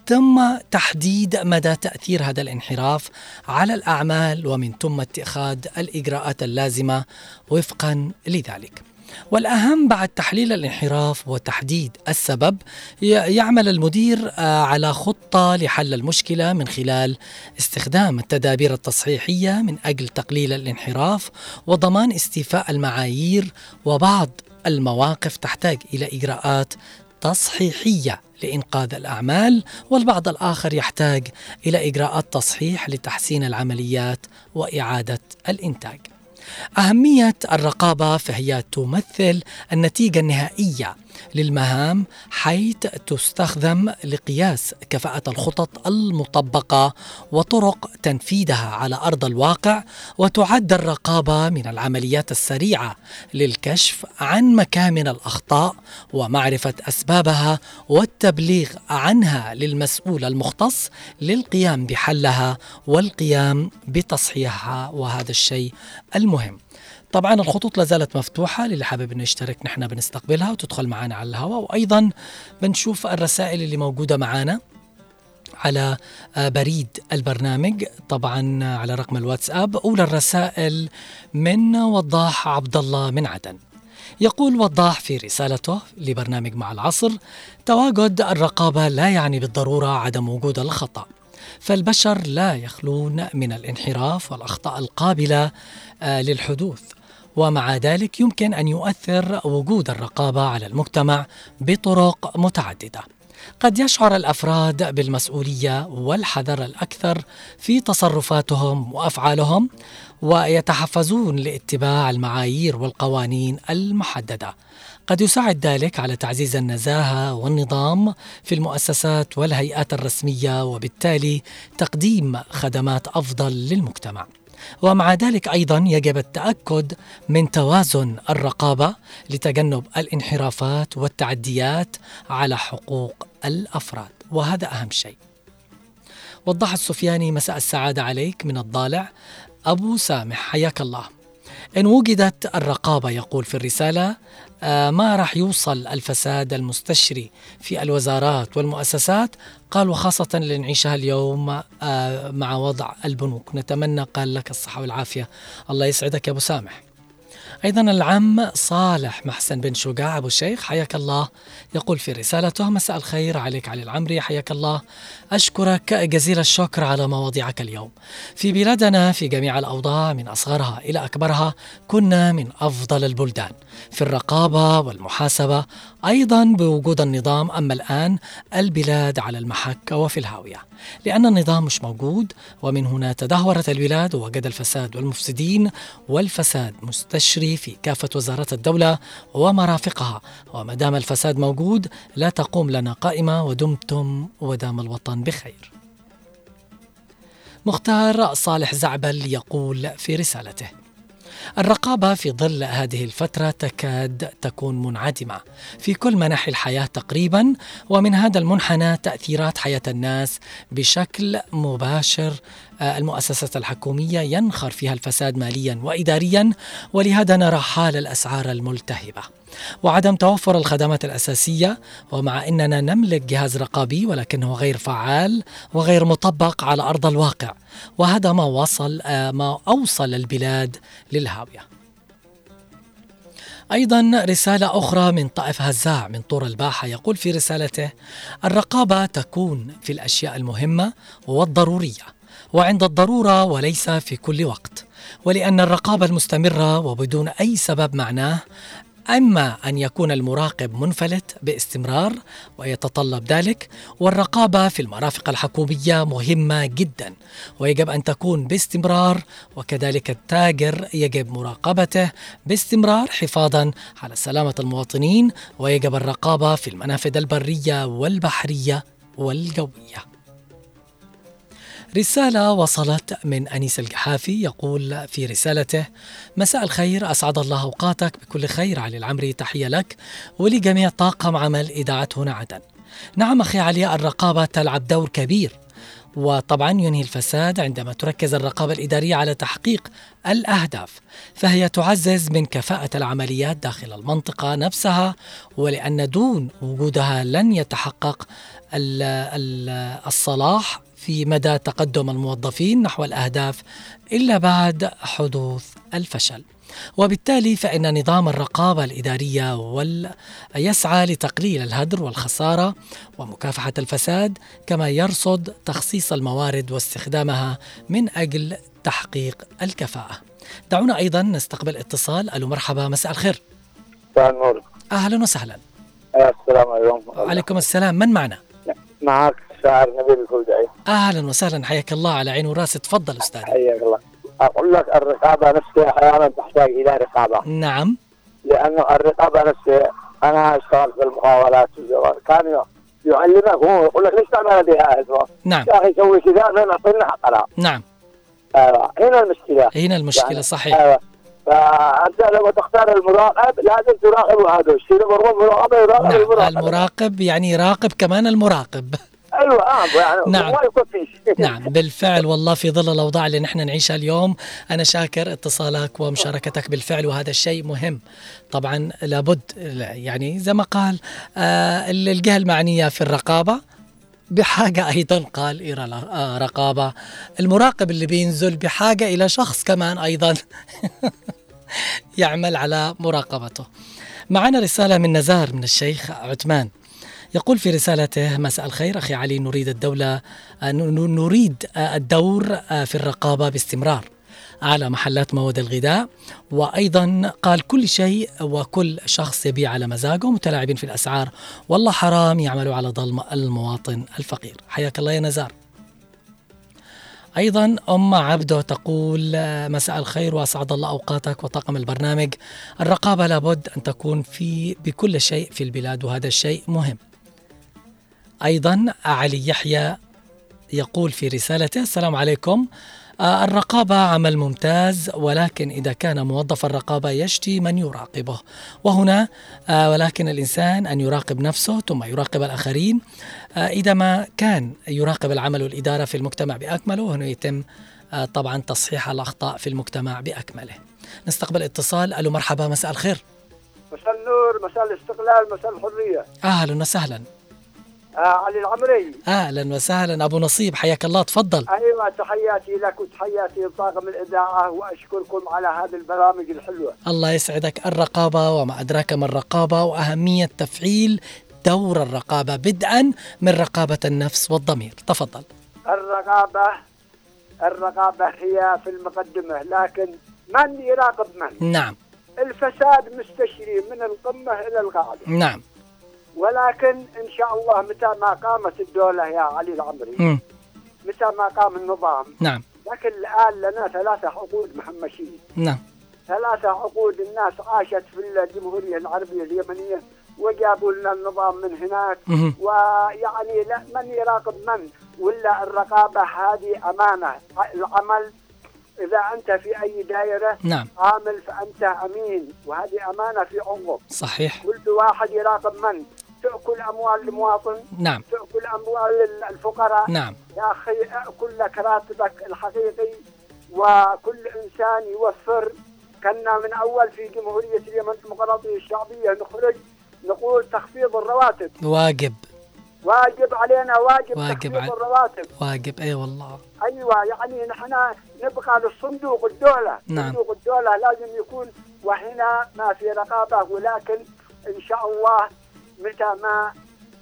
Speaker 1: ثم تحديد مدى تأثير هذا الانحراف على الأعمال ومن ثم اتخاذ الإجراءات اللازمة وفقا لذلك. والأهم بعد تحليل الانحراف وتحديد السبب يعمل المدير آه، على خطة لحل المشكلة من خلال استخدام التدابير التصحيحية من أجل تقليل الانحراف وضمان استيفاء المعايير وبعض المواقف تحتاج إلى إجراءات تصحيحية لإنقاذ الأعمال والبعض الآخر يحتاج إلى إجراءات تصحيح لتحسين العمليات وإعادة الإنتاج. أهمية الرقابة فهي تمثل النتيجة النهائية. للمهام حيث تستخدم لقياس كفاءة الخطط المطبقة وطرق تنفيذها على أرض الواقع وتعد الرقابة من العمليات السريعة للكشف عن مكامن الأخطاء ومعرفة أسبابها والتبليغ عنها للمسؤول المختص للقيام بحلها والقيام بتصحيحها وهذا الشيء المهم. طبعا الخطوط لا زالت مفتوحة للي حابب انه يشترك نحن بنستقبلها وتدخل معنا على الهواء وأيضا بنشوف الرسائل اللي موجودة معنا على آه، بريد البرنامج طبعا على رقم الواتساب اولى الرسائل من وضاح عبد الله من عدن. يقول وضاح في رسالته لبرنامج مع العصر تواجد الرقابة لا يعني بالضرورة عدم وجود الخطأ فالبشر لا يخلون من الانحراف والأخطاء القابلة آه، للحدوث. ومع ذلك يمكن أن يؤثر وجود الرقابة على المجتمع بطرق متعددة. قد يشعر الأفراد بالمسؤولية والحذر الأكثر في تصرفاتهم وأفعالهم ويتحفزون لاتباع المعايير والقوانين المحددة. قد يساعد ذلك على تعزيز النزاهة والنظام في المؤسسات والهيئات الرسمية وبالتالي تقديم خدمات أفضل للمجتمع. ومع ذلك أيضا يجب التأكد من توازن الرقابة لتجنب الانحرافات والتعديات على حقوق الأفراد وهذا أهم شيء. وضح السفياني مساء السعادة عليك من الضالع أبو سامح حياك الله. إن وجدت الرقابة يقول في الرسالة آه، ما راح يوصل الفساد المستشري في الوزارات والمؤسسات؟ قال وخاصة اللي نعيشها اليوم آه، مع وضع البنوك. نتمنى قال لك الصحة والعافية. الله يسعدك يا أبو سامح. أيضا العم صالح محسن بن شجاع أبو الشيخ حياك الله يقول في رسالته مساء الخير عليك علي العمري حياك الله. أشكرك جزيل الشكر على مواضيعك اليوم. في بلادنا في جميع الأوضاع من أصغرها إلى أكبرها كنا من أفضل البلدان. في الرقابة والمحاسبة أيضا بوجود النظام أما الآن البلاد على المحك وفي الهاوية. لأن النظام مش موجود ومن هنا تدهورت البلاد ووجد الفساد والمفسدين والفساد مستشري في كافة وزارات الدولة ومرافقها. وما دام الفساد موجود لا تقوم لنا قائمة ودمتم ودام الوطن بخير. مختار صالح زعبل يقول في رسالته الرقابة في ظل هذه الفترة تكاد تكون منعدمة. في كل مناحي الحياة تقريبا ومن هذا المنحنى تأثيرات حياة الناس بشكل مباشر المؤسسات الحكومية ينخر فيها الفساد ماليا وإداريا ولهذا نرى حال الأسعار الملتهبة. وعدم توفر الخدمات الأساسية ومع أننا نملك جهاز رقابي ولكنه غير فعال وغير مطبق على أرض الواقع. وهذا ما وصل آه، ما أوصل البلاد للهاوية. أيضا رسالة أخرى من طائف هزاع من طور الباحة يقول في رسالته الرقابة تكون في الأشياء المهمة والضرورية. وعند الضرورة وليس في كل وقت ولأن الرقابة المستمرة وبدون أي سبب معناه أما أن يكون المراقب منفلت باستمرار ويتطلب ذلك والرقابة في المرافق الحكومية مهمة جدا ويجب أن تكون باستمرار وكذلك التاجر يجب مراقبته باستمرار حفاظا على سلامة المواطنين ويجب الرقابة في المنافذ البرية والبحرية والجوية. رسالة وصلت من أنيس الجحافي يقول في رسالته مساء الخير أسعد الله أوقاتك بكل خير علي العمري تحية لك ولجميع طاقم عمل إذاعة هنا عدن. نعم أخي علي الرقابة تلعب دور كبير وطبعا ينهي الفساد عندما تركز الرقابة الإدارية على تحقيق الأهداف فهي تعزز من كفاءة العمليات داخل المنطقة نفسها ولأن دون وجودها لن يتحقق ال- ال- الصلاح في مدى تقدم الموظفين نحو الأهداف إلا بعد حدوث الفشل. وبالتالي فإن نظام الرقابة الإدارية وال... يسعى لتقليل الهدر والخسارة ومكافحة الفساد كما يرصد تخصيص الموارد واستخدامها من أجل تحقيق الكفاءة. دعونا أيضا نستقبل اتصال. ألو مرحبا مساء الخير.
Speaker 12: مساء النور.
Speaker 1: أهلا وسهلا.
Speaker 12: السلام عليكم.
Speaker 1: عليكم السلام. من معنا؟
Speaker 12: معك. شاعر نبيل الفوزعي
Speaker 1: أهلا وسهلا حياك الله على عين وراس تفضل أستاذ
Speaker 12: حياك الله. أقول لك الرقابة نفسها أحيانا تحتاج إلى رقابة.
Speaker 1: نعم.
Speaker 12: لأنه الرقابة نفسها أنا أشتغل في المقاولات كان يعلمك هو يقول لك ليش تعمل هذه هذا
Speaker 1: نعم.
Speaker 12: يا أخي سوي كذا لين أعطينا حقنا.
Speaker 1: نعم.
Speaker 12: أيوه. هنا المشكلة.
Speaker 1: هنا المشكلة
Speaker 12: يعني-
Speaker 1: صحيح.
Speaker 12: أيوه. فأنت لما تختار المراقب لازم تراقب هذا الشيء. المراقبة يراقب
Speaker 1: نعم.
Speaker 12: المراقب.
Speaker 1: المراقب يعني يراقب كمان المراقب.
Speaker 12: أيوه آه يعني
Speaker 1: نعم.
Speaker 12: ما يكون فيش
Speaker 1: نعم بالفعل والله في ظل الأوضاع اللي نحن نعيشها اليوم أنا شاكر اتصالك ومشاركتك بالفعل وهذا الشيء مهم. طبعا لابد يعني زي ما قال آه الجهة المعنية في الرقابة. بحاجة أيضا قال إلى آه، رقابة. المراقب اللي بينزل بحاجة إلى شخص كمان أيضا يعمل على مراقبته. معنا رسالة من نزار من الشيخ عثمان. يقول في رسالته مساء الخير أخي علي نريد الدولة آه، نريد آه، الدور آه، في الرقابة باستمرار على محلات مواد الغذاء. وأيضا قال كل شيء وكل شخص يبيع على مزاجه متلاعبين في الأسعار والله حرام يعملوا على ظلم المواطن الفقير. حياك الله يا نزار. أيضا أم عبده تقول مساء الخير وأسعد الله أوقاتك وطاقم البرنامج. الرقابة لابد أن تكون في بكل شيء في البلاد وهذا الشيء مهم. أيضا علي يحيى يقول في رسالته السلام عليكم. آه، الرقابة عمل ممتاز ولكن إذا كان موظف الرقابة يشتي من يراقبه. وهنا آه، ولكن الإنسان أن يراقب نفسه ثم يراقب الآخرين. آه، إذا ما كان يراقب العمل والإدارة في المجتمع بأكمله هنا يتم طبعا تصحيح الأخطاء في المجتمع بأكمله. نستقبل اتصال. ألو مرحبا مساء الخير.
Speaker 13: مساء النور مساء الاستقلال مساء الحرية.
Speaker 1: أهلا وسهلا.
Speaker 13: علي العمري.
Speaker 1: أهلا وسهلا. أبو نصيب حياك الله. تفضل.
Speaker 13: أيوة تحياتي لك وتحياتي لطاقم الإذاعة وأشكركم على هذه البرامج الحلوة.
Speaker 1: الله يسعدك. الرقابة وما أدراك ما الرقابة وأهمية تفعيل دور الرقابة بدءا من رقابة النفس والضمير. تفضل.
Speaker 13: الرقابة الرقابة هي في المقدمة لكن من يراقب من؟
Speaker 1: نعم.
Speaker 13: الفساد مستشري من القمة إلى القاعدة
Speaker 1: نعم.
Speaker 13: ولكن إن شاء الله متى ما قامت الدولة يا علي العمري
Speaker 1: مم.
Speaker 13: متى ما قام النظام
Speaker 1: نعم.
Speaker 13: لكن الآن لنا ثلاثة عقود محمشين
Speaker 1: نعم.
Speaker 13: ثلاثة عقود الناس عاشت في الجمهورية العربية اليمنية وجابوا لنا النظام من هناك.
Speaker 1: مهم.
Speaker 13: ويعني لا من يراقب من؟ ولا الرقابة هذه أمانة. العمل إذا أنت في أي دائرة
Speaker 1: نعم.
Speaker 13: عامل فأنت أمين وهذه أمانة في عنقك
Speaker 1: صحيح.
Speaker 13: كل واحد يراقب من؟ تأكل أموال المواطن
Speaker 1: نعم.
Speaker 13: تأكل أموال الفقراء.
Speaker 1: نعم.
Speaker 13: يا أخي أكل لك راتبك الحقيقي وكل إنسان يوفر. كنا من أول في جمهورية اليمن الديمقراطية الشعبية نخرج نقول تخفيض الرواتب.
Speaker 1: واجب.
Speaker 13: واجب علينا واجب,
Speaker 1: واجب
Speaker 13: تخفيض
Speaker 1: علي-
Speaker 13: الرواتب.
Speaker 1: واجب. أي والله.
Speaker 13: أيوه يعني نحن نبقى للصندوق الدولة.
Speaker 1: نعم.
Speaker 13: صندوق الدولة لازم يكون وهنا ما في رقابة ولكن إن شاء الله متى ما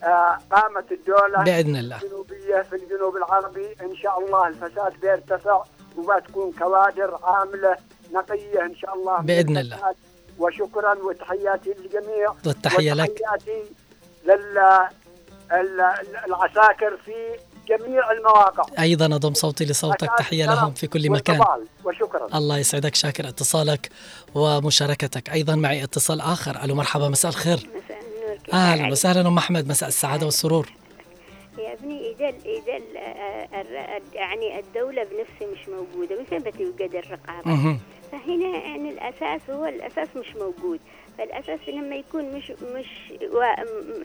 Speaker 13: آه، قامت الدولة
Speaker 1: بإذن الله.
Speaker 13: الجنوبية في الجنوب العربي إن شاء الله الفساد بيرتفع وبتكون كوادر عاملة نقية إن شاء الله
Speaker 1: بإذن الله.
Speaker 13: وشكرا وتحياتي للجميع.
Speaker 1: والتحية لك.
Speaker 13: وتحياتي لل ال- العساكر في جميع المواقع.
Speaker 1: أيضا أضم صوتي لصوتك. تحية لهم في كل مكان.
Speaker 13: وشكرا.
Speaker 1: الله يسعدك شاكر اتصالك ومشاركتك. أيضا معي اتصال آخر. ألو مرحبا مساء الخير. أهلا وسهلا. أم أحمد مساء السعادة والسرور.
Speaker 14: يا ابني إذا إذا ال- يعني الدولة بنفسها مش موجودة من فين بتوجد
Speaker 1: الرقابة؟
Speaker 14: فهنا يعني الأساس هو الأساس مش موجود. فالأساس لما يكون مش مش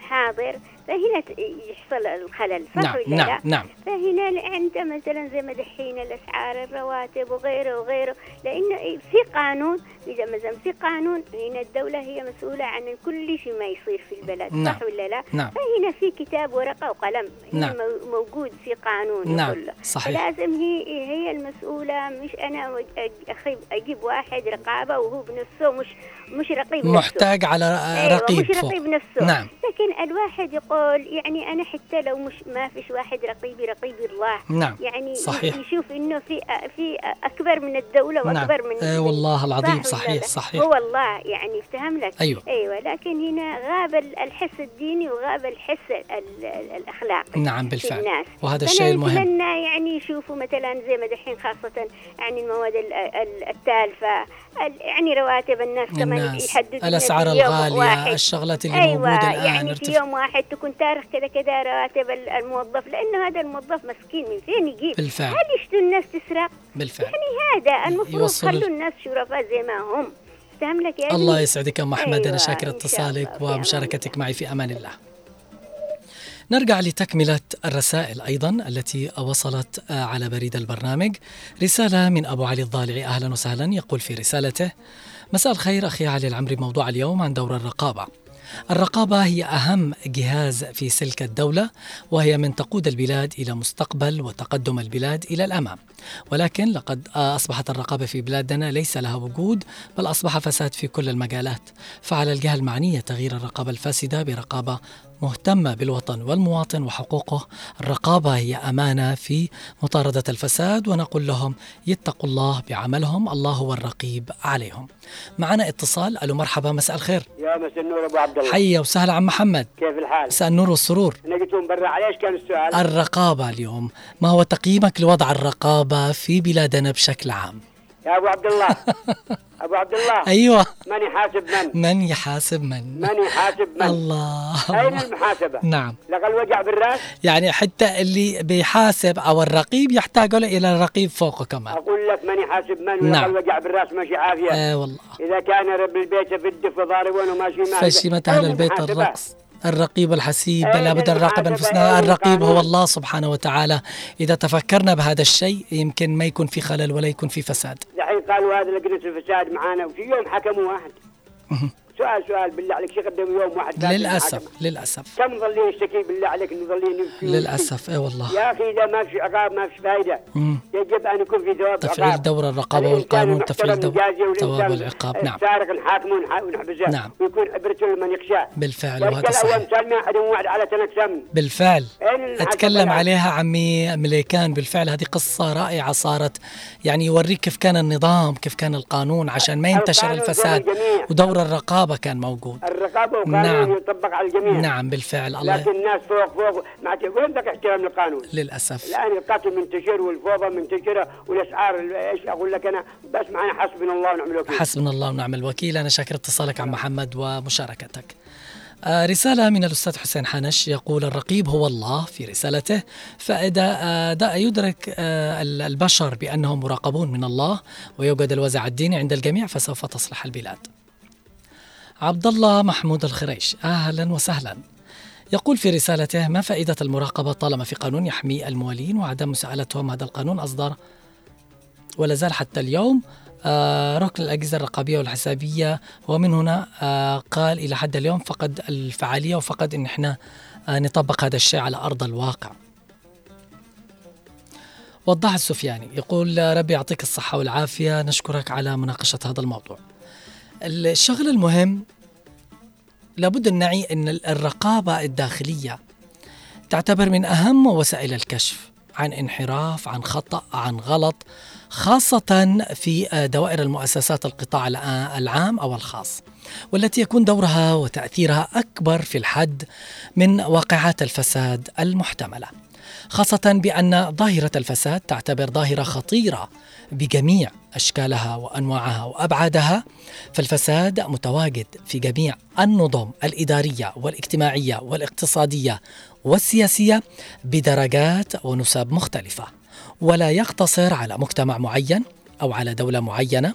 Speaker 14: حاضر فهنا يحصل الخلل صح
Speaker 1: نعم،
Speaker 14: ولا
Speaker 1: نعم،
Speaker 14: لا؟
Speaker 1: نعم.
Speaker 14: فهنا انت مثلا زي ما دحين الأسعار الرواتب وغيره وغيره لأنه في قانون إذا مثلا في قانون هنا الدولة هي مسؤولة عن كل شيء ما يصير في البلد
Speaker 1: نعم،
Speaker 14: صح ولا لا؟
Speaker 1: نعم.
Speaker 14: فهنا في كتاب ورقة وقلم
Speaker 1: نعم.
Speaker 14: مو- موجود في قانون
Speaker 1: نعم،
Speaker 14: كله
Speaker 1: صحيح.
Speaker 14: فلازم هي هي المسؤولة مش أنا وج- أج- أخيب أجيب واحد رقابة وهو بنفسه مش مش رقيب نفسه.
Speaker 1: محتاج على
Speaker 14: أيوة
Speaker 1: رقيب
Speaker 14: مش
Speaker 1: فوق
Speaker 14: رقيب نفسه
Speaker 1: نعم
Speaker 14: لكن الواحد يقول يعني أنا حتى لو مش ما فيش واحد رقيبي رقيب الله
Speaker 1: نعم،
Speaker 14: يعني
Speaker 1: صحيح.
Speaker 14: يشوف إنه في في أكبر من الدولة
Speaker 1: نعم.
Speaker 14: وأكبر من
Speaker 1: إيه والله العظيم
Speaker 14: صح
Speaker 1: صحيح،؟ صحيح.
Speaker 14: هو الله يعني افتهم لك
Speaker 1: أيوة.
Speaker 14: أيوه لكن هنا غاب ال- الحس الديني وغاب الحس ال- ال- الاخلاقي
Speaker 1: نعم بالفعل
Speaker 14: الناس
Speaker 1: وهذا الشيء المهم
Speaker 14: أتمنى يعني يشوفوا مثلا زي ما دحين خاصة يعني المواد ال- ال- التالفة ال- يعني رواتب الناس كمان
Speaker 1: الناس
Speaker 14: يحددوا يوم
Speaker 1: الغالية
Speaker 14: واحد.
Speaker 1: الشغلات اللي
Speaker 14: أيوة
Speaker 1: موجودة الآن
Speaker 14: يعني في يوم واحد تكون تاريخ كذا كذا رواتب ال- الموظف لأنه هذا الموظف مسكين من فين يجيب؟
Speaker 1: بالفعل.
Speaker 14: هل يشتوا الناس تسرق؟
Speaker 1: بالفعل.
Speaker 14: يعني هذا المفروض خلوا الناس شرفاء زي ما هم. فهم لك يا
Speaker 1: الله؟ يسعدك أم أحمد
Speaker 14: أيوة
Speaker 1: أنا شاكر اتصالك
Speaker 14: أمان
Speaker 1: ومشاركتك معي في أمان الله. نرجع لتكملة الرسائل أيضا التي وصلت آه، على بريد البرنامج. رسالة من أبو علي الضالعي أهلا وسهلا يقول في رسالته مساء الخير أخي علي العمري. موضوع اليوم عن دور الرقابة. الرقابة هي أهم جهاز في سلك الدولة وهي من تقود البلاد إلى مستقبل وتقدم البلاد إلى الأمام. ولكن لقد أصبحت الرقابة في بلادنا ليس لها وجود بل أصبح فساد في كل المجالات. فعلى الجهة المعنية تغيير الرقابة الفاسدة برقابة مهتمة بالوطن والمواطن وحقوقه. الرقابة هي أمانة في مطاردة الفساد ونقول لهم يتقوا الله بعملهم الله هو الرقيب عليهم. معنا اتصال. ألو مرحبا مساء الخير.
Speaker 15: يا مساء النور أبو عبد الله.
Speaker 1: حيا وسهلا عم محمد.
Speaker 15: كيف الحال؟
Speaker 1: مساء النور والسرور.
Speaker 15: لهم برا عليش كان السؤال؟
Speaker 1: الرقابة اليوم ما هو تقييمك لوضع الرقابة في بلادنا بشكل عام؟
Speaker 15: يا أبو عبد الله أبو عبد الله
Speaker 1: أيوة
Speaker 15: من يحاسب من؟
Speaker 1: من يحاسب من
Speaker 15: من يحاسب من؟
Speaker 1: الله
Speaker 15: أين المحاسبة؟
Speaker 1: نعم
Speaker 15: لقى الوجع بالرأس؟
Speaker 1: يعني حتى اللي بيحاسب أو الرقيب يحتاج له إلى الرقيب فوقه كمان
Speaker 15: أقول لك من يحاسب من ولقى
Speaker 1: نعم.
Speaker 15: الوجع بالرأس ماشي عافية
Speaker 1: آه والله
Speaker 15: إذا كان رب البيت في الدف ضاربون وماشي
Speaker 1: فشيمة أهل
Speaker 15: أين
Speaker 1: البيت؟ الرقص الرقيب الحسيب نراقب
Speaker 15: المحاسبة؟
Speaker 1: أنفسنا
Speaker 15: أين
Speaker 1: الرقيب هو؟ الله سبحانه وتعالى إذا تفكرنا بهذا الشيء يمكن ما يكون في خلل ولا يكون في فساد
Speaker 15: قالوا هذا لجنه الفساد معانا وفي يوم حكموا واحد سؤال سؤال بالله عليك. شو قدموا يوم واحد قال
Speaker 1: للأسف للأسف.
Speaker 15: كم ظلين يشتكي بالله عليك إنه ظلين يبكي
Speaker 1: للأسف إي والله.
Speaker 15: يا أخي إذا ما في عقاب ما في فائده. يجب أن يكون في ثواب
Speaker 1: تفعيل. دور
Speaker 15: الإنسان
Speaker 1: والقانون تفعيل دور ثواب والعقاب نعم.
Speaker 15: نحاكمه ونح- ونحبسه.
Speaker 1: نعم.
Speaker 15: ويكون عبرته لمن يخشاه.
Speaker 1: بالفعل وهذا صحيح.
Speaker 15: على سنه
Speaker 1: بالفعل.
Speaker 15: أتكلم؟
Speaker 1: عليها عمي مليكان. بالفعل هذه قصة رائعة صارت. يعني يوريك كيف كان النظام كيف كان القانون عشان ما ينتشر الفساد. ودور الرقابة كان موجود.
Speaker 15: الرقابة والقانون
Speaker 1: نعم.
Speaker 15: يطبق على الجميع.
Speaker 1: نعم بالفعل. الله.
Speaker 15: لكن الناس فوق فوق ما تقول لك احترام للقانون
Speaker 1: للأسف.
Speaker 15: الان القتل منتشر والفوضى منتشرة والأسعار إيش أقول لك أنا؟ بس معنا حسبنا الله ونعم الوكيل.
Speaker 1: حسبنا الله ونعم الوكيل. أنا شاكر اتصالك عم محمد ومشاركتك. آه، رسالة من الأستاذ حسين حنش. يقول الرقيب هو الله في رسالته. فإذا آه، يدرك آه، ال- البشر بأنهم مراقبون من الله ويوجد الوزع الديني عند الجميع فسوف تصلح البلاد. عبد الله محمود الخريش. أهلا وسهلا. يقول في رسالته ما فائدة المراقبة طالما في قانون يحمي الموالين وعدم مساءلتهم هذا القانون أصدر؟ ولا زال حتى اليوم آه، ركن الأجهزة الرقابية والحسابية ومن هنا آه، قال إلى حد اليوم فقد الفعالية وفقد إن إحنا آه، نطبق هذا الشيء على أرض الواقع. وضح السفياني يقول ربي يعطيك الصحة والعافية. نشكرك على مناقشة هذا الموضوع. الشغل المهم لابد أن نعي أن الرقابة الداخلية تعتبر من أهم وسائل الكشف عن انحراف عن خطأ عن غلط خاصة في دوائر المؤسسات القطاع العام أو الخاص والتي يكون دورها وتأثيرها أكبر في الحد من واقعات الفساد المحتملة خاصة بأن ظاهرة الفساد تعتبر ظاهرة خطيرة بجميع أشكالها وأنواعها وأبعادها فالفساد متواجد في جميع النظم الإدارية والاجتماعية والاقتصادية والسياسية بدرجات ونسب مختلفة. ولا يقتصر على مجتمع معين أو على دولة معينة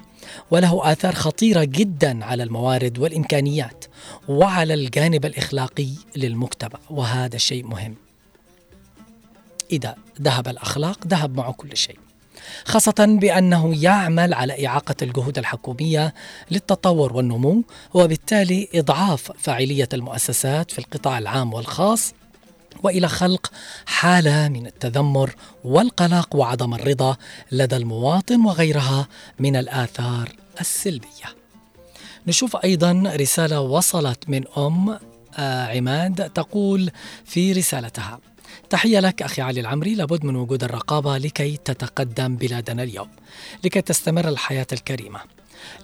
Speaker 1: وله آثار خطيرة جدا على الموارد والإمكانيات وعلى الجانب الإخلاقي للمجتمع وهذا شيء مهم. إذا ذهب الأخلاق ذهب معه كل شيء. خاصة بأنه يعمل على إعاقة الجهود الحكومية للتطور والنمو وبالتالي إضعاف فاعلية المؤسسات في القطاع العام والخاص وإلى خلق حالة من التذمر والقلق وعدم الرضا لدى المواطن وغيرها من الآثار السلبية. نشوف أيضا رسالة وصلت من أم آه، عماد تقول في رسالتها: تحية لك أخي علي العمري. لابد من وجود الرقابة لكي تتقدم بلادنا اليوم، لكي تستمر الحياة الكريمة.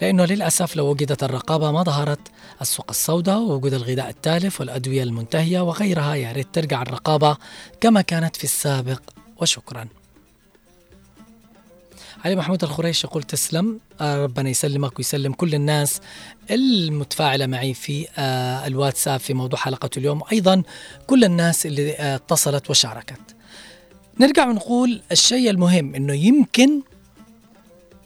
Speaker 1: لأنه للأسف لو وجدت الرقابة ما ظهرت السوق السوداء ووجود الغذاء التالف والأدوية المنتهية وغيرها يا ريت ترجع الرقابة كما كانت في السابق. وشكرا. علي محمود الخريش يقول تسلم. آه، ربنا يسلمك ويسلم كل الناس المتفاعلة معي في آه، الواتساب في موضوع حلقة اليوم. أيضا كل الناس اللي آه، اتصلت وشاركت. نرجع ونقول الشيء المهم أنه يمكن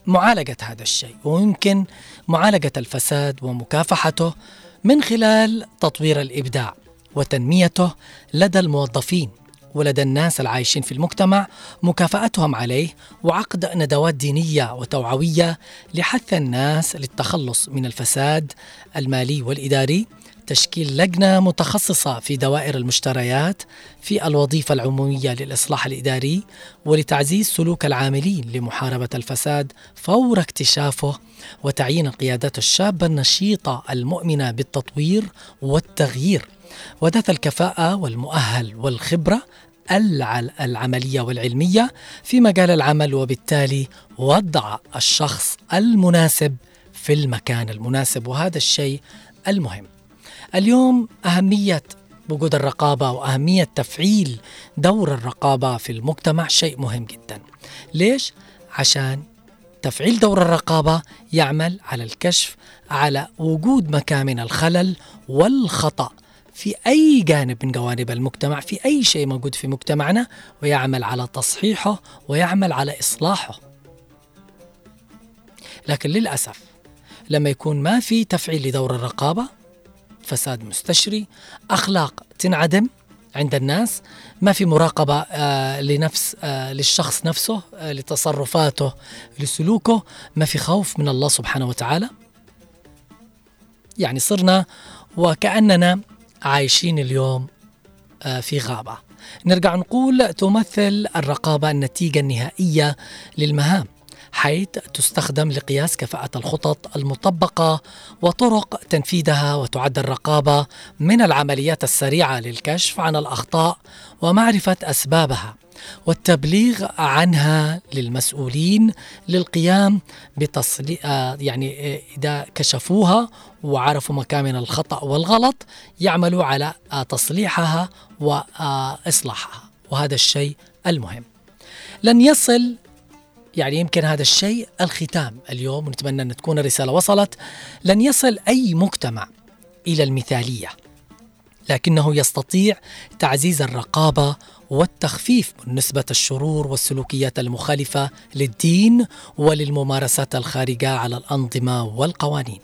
Speaker 1: معالجة هذا الشيء ويمكن معالجة الفساد ومكافحته من خلال تطوير الإبداع وتنميته لدى الموظفين. ولدى الناس العايشين في المجتمع مكافأتهم عليه وعقد ندوات دينية وتوعوية لحث الناس للتخلص من الفساد المالي والإداري تشكيل لجنة متخصصة في دوائر المشتريات في الوظيفة العمومية للإصلاح الإداري ولتعزيز سلوك العاملين لمحاربة الفساد فور اكتشافه وتعيين القيادات الشابة النشيطة المؤمنة بالتطوير والتغيير. وذات الكفاءة والمؤهل والخبرة العملية والعلمية في مجال العمل وبالتالي وضع الشخص المناسب في المكان المناسب وهذا الشيء المهم. اليوم أهمية وجود الرقابة وأهمية تفعيل دور الرقابة في المجتمع شيء مهم جدا. ليش؟ عشان تفعيل دور الرقابة يعمل على الكشف على وجود مكان من الخلل والخطأ. في أي جانب من جوانب المجتمع في أي شيء موجود في مجتمعنا ويعمل على تصحيحه ويعمل على إصلاحه. لكن للأسف لما يكون ما في تفعيل لدور الرقابة فساد مستشري أخلاق تنعدم عند الناس ما في مراقبة آه لنفس آه للشخص نفسه آه لتصرفاته لسلوكه ما في خوف من الله سبحانه وتعالى. يعني صرنا وكأننا عايشين اليوم آه في غابة. نرجع نقول تمثل الرقابة النتيجة النهائية للمهام حيث تستخدم لقياس كفاءة الخطط المطبقة وطرق تنفيذها وتعد الرقابة من العمليات السريعة للكشف عن الأخطاء ومعرفة أسبابها. والتبليغ عنها للمسؤولين للقيام بتصلي آه، يعني آه، إذا كشفوها وعرفوا مكان من الخطأ والغلط يعملوا على آه، تصليحها وإصلاحها. وهذا الشيء المهم. لن يصل يعني يمكن هذا الشيء الختام اليوم ونتمنى أن تكون الرسالة وصلت. لن يصل أي مجتمع إلى المثالية لكنه يستطيع تعزيز الرقابة والتخفيف من نسبة الشرور والسلوكيات المخالفة للدين وللممارسات الخارجة على الأنظمة والقوانين.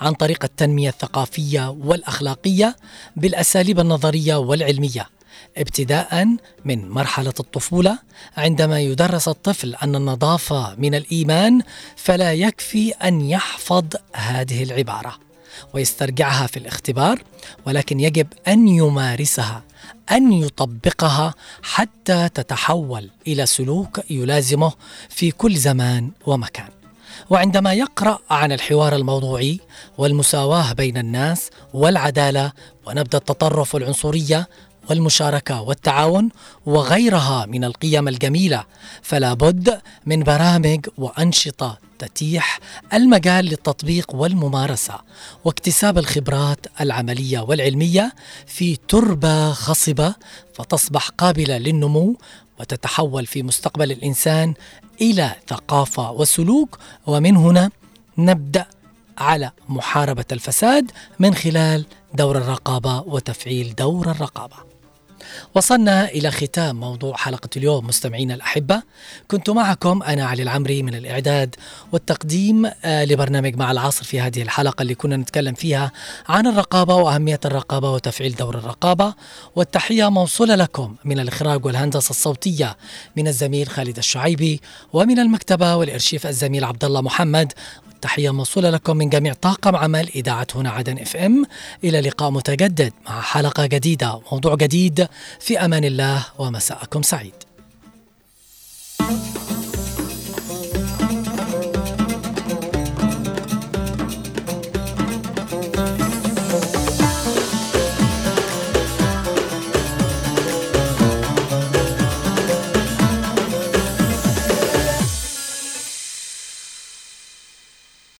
Speaker 1: عن طريق التنمية الثقافية والأخلاقية بالأساليب النظرية والعلمية ابتداء من مرحلة الطفولة عندما يدرس الطفل أن النظافة من الإيمان فلا يكفي أن يحفظ هذه العبارة ويسترجعها في الاختبار ولكن يجب أن يمارسها. أن يطبقها حتى تتحول إلى سلوك يلازمه في كل زمان ومكان. وعندما يقرأ عن الحوار الموضوعي والمساواة بين الناس والعدالة ونبذ التطرف والعنصرية والمشاركة والتعاون وغيرها من القيم الجميلة. فلا بد من برامج وأنشطة تتيح المجال للتطبيق والممارسة واكتساب الخبرات العملية والعلمية في تربة خصبة فتصبح قابلة للنمو وتتحول في مستقبل الإنسان إلى ثقافة وسلوك. ومن هنا نبدأ على محاربة الفساد من خلال دور الرقابة وتفعيل دور الرقابة. وصلنا إلى ختام موضوع حلقة اليوم مستمعينا الأحبة. كنت معكم أنا علي العمري من الإعداد والتقديم آه، لبرنامج مع العصر في هذه الحلقة اللي كنا نتكلم فيها عن الرقابة وأهمية الرقابة وتفعيل دور الرقابة. والتحية موصولة لكم من الإخراج والهندسة الصوتية من الزميل خالد الشعيبي ومن المكتبة والإرشيف الزميل عبد الله محمد. تحية موصولة لكم من جميع طاقم عمل إذاعة هنا عدن إف إم. إلى لقاء متجدد مع حلقة جديدة موضوع جديد. في أمان الله ومساءكم سعيد. thank you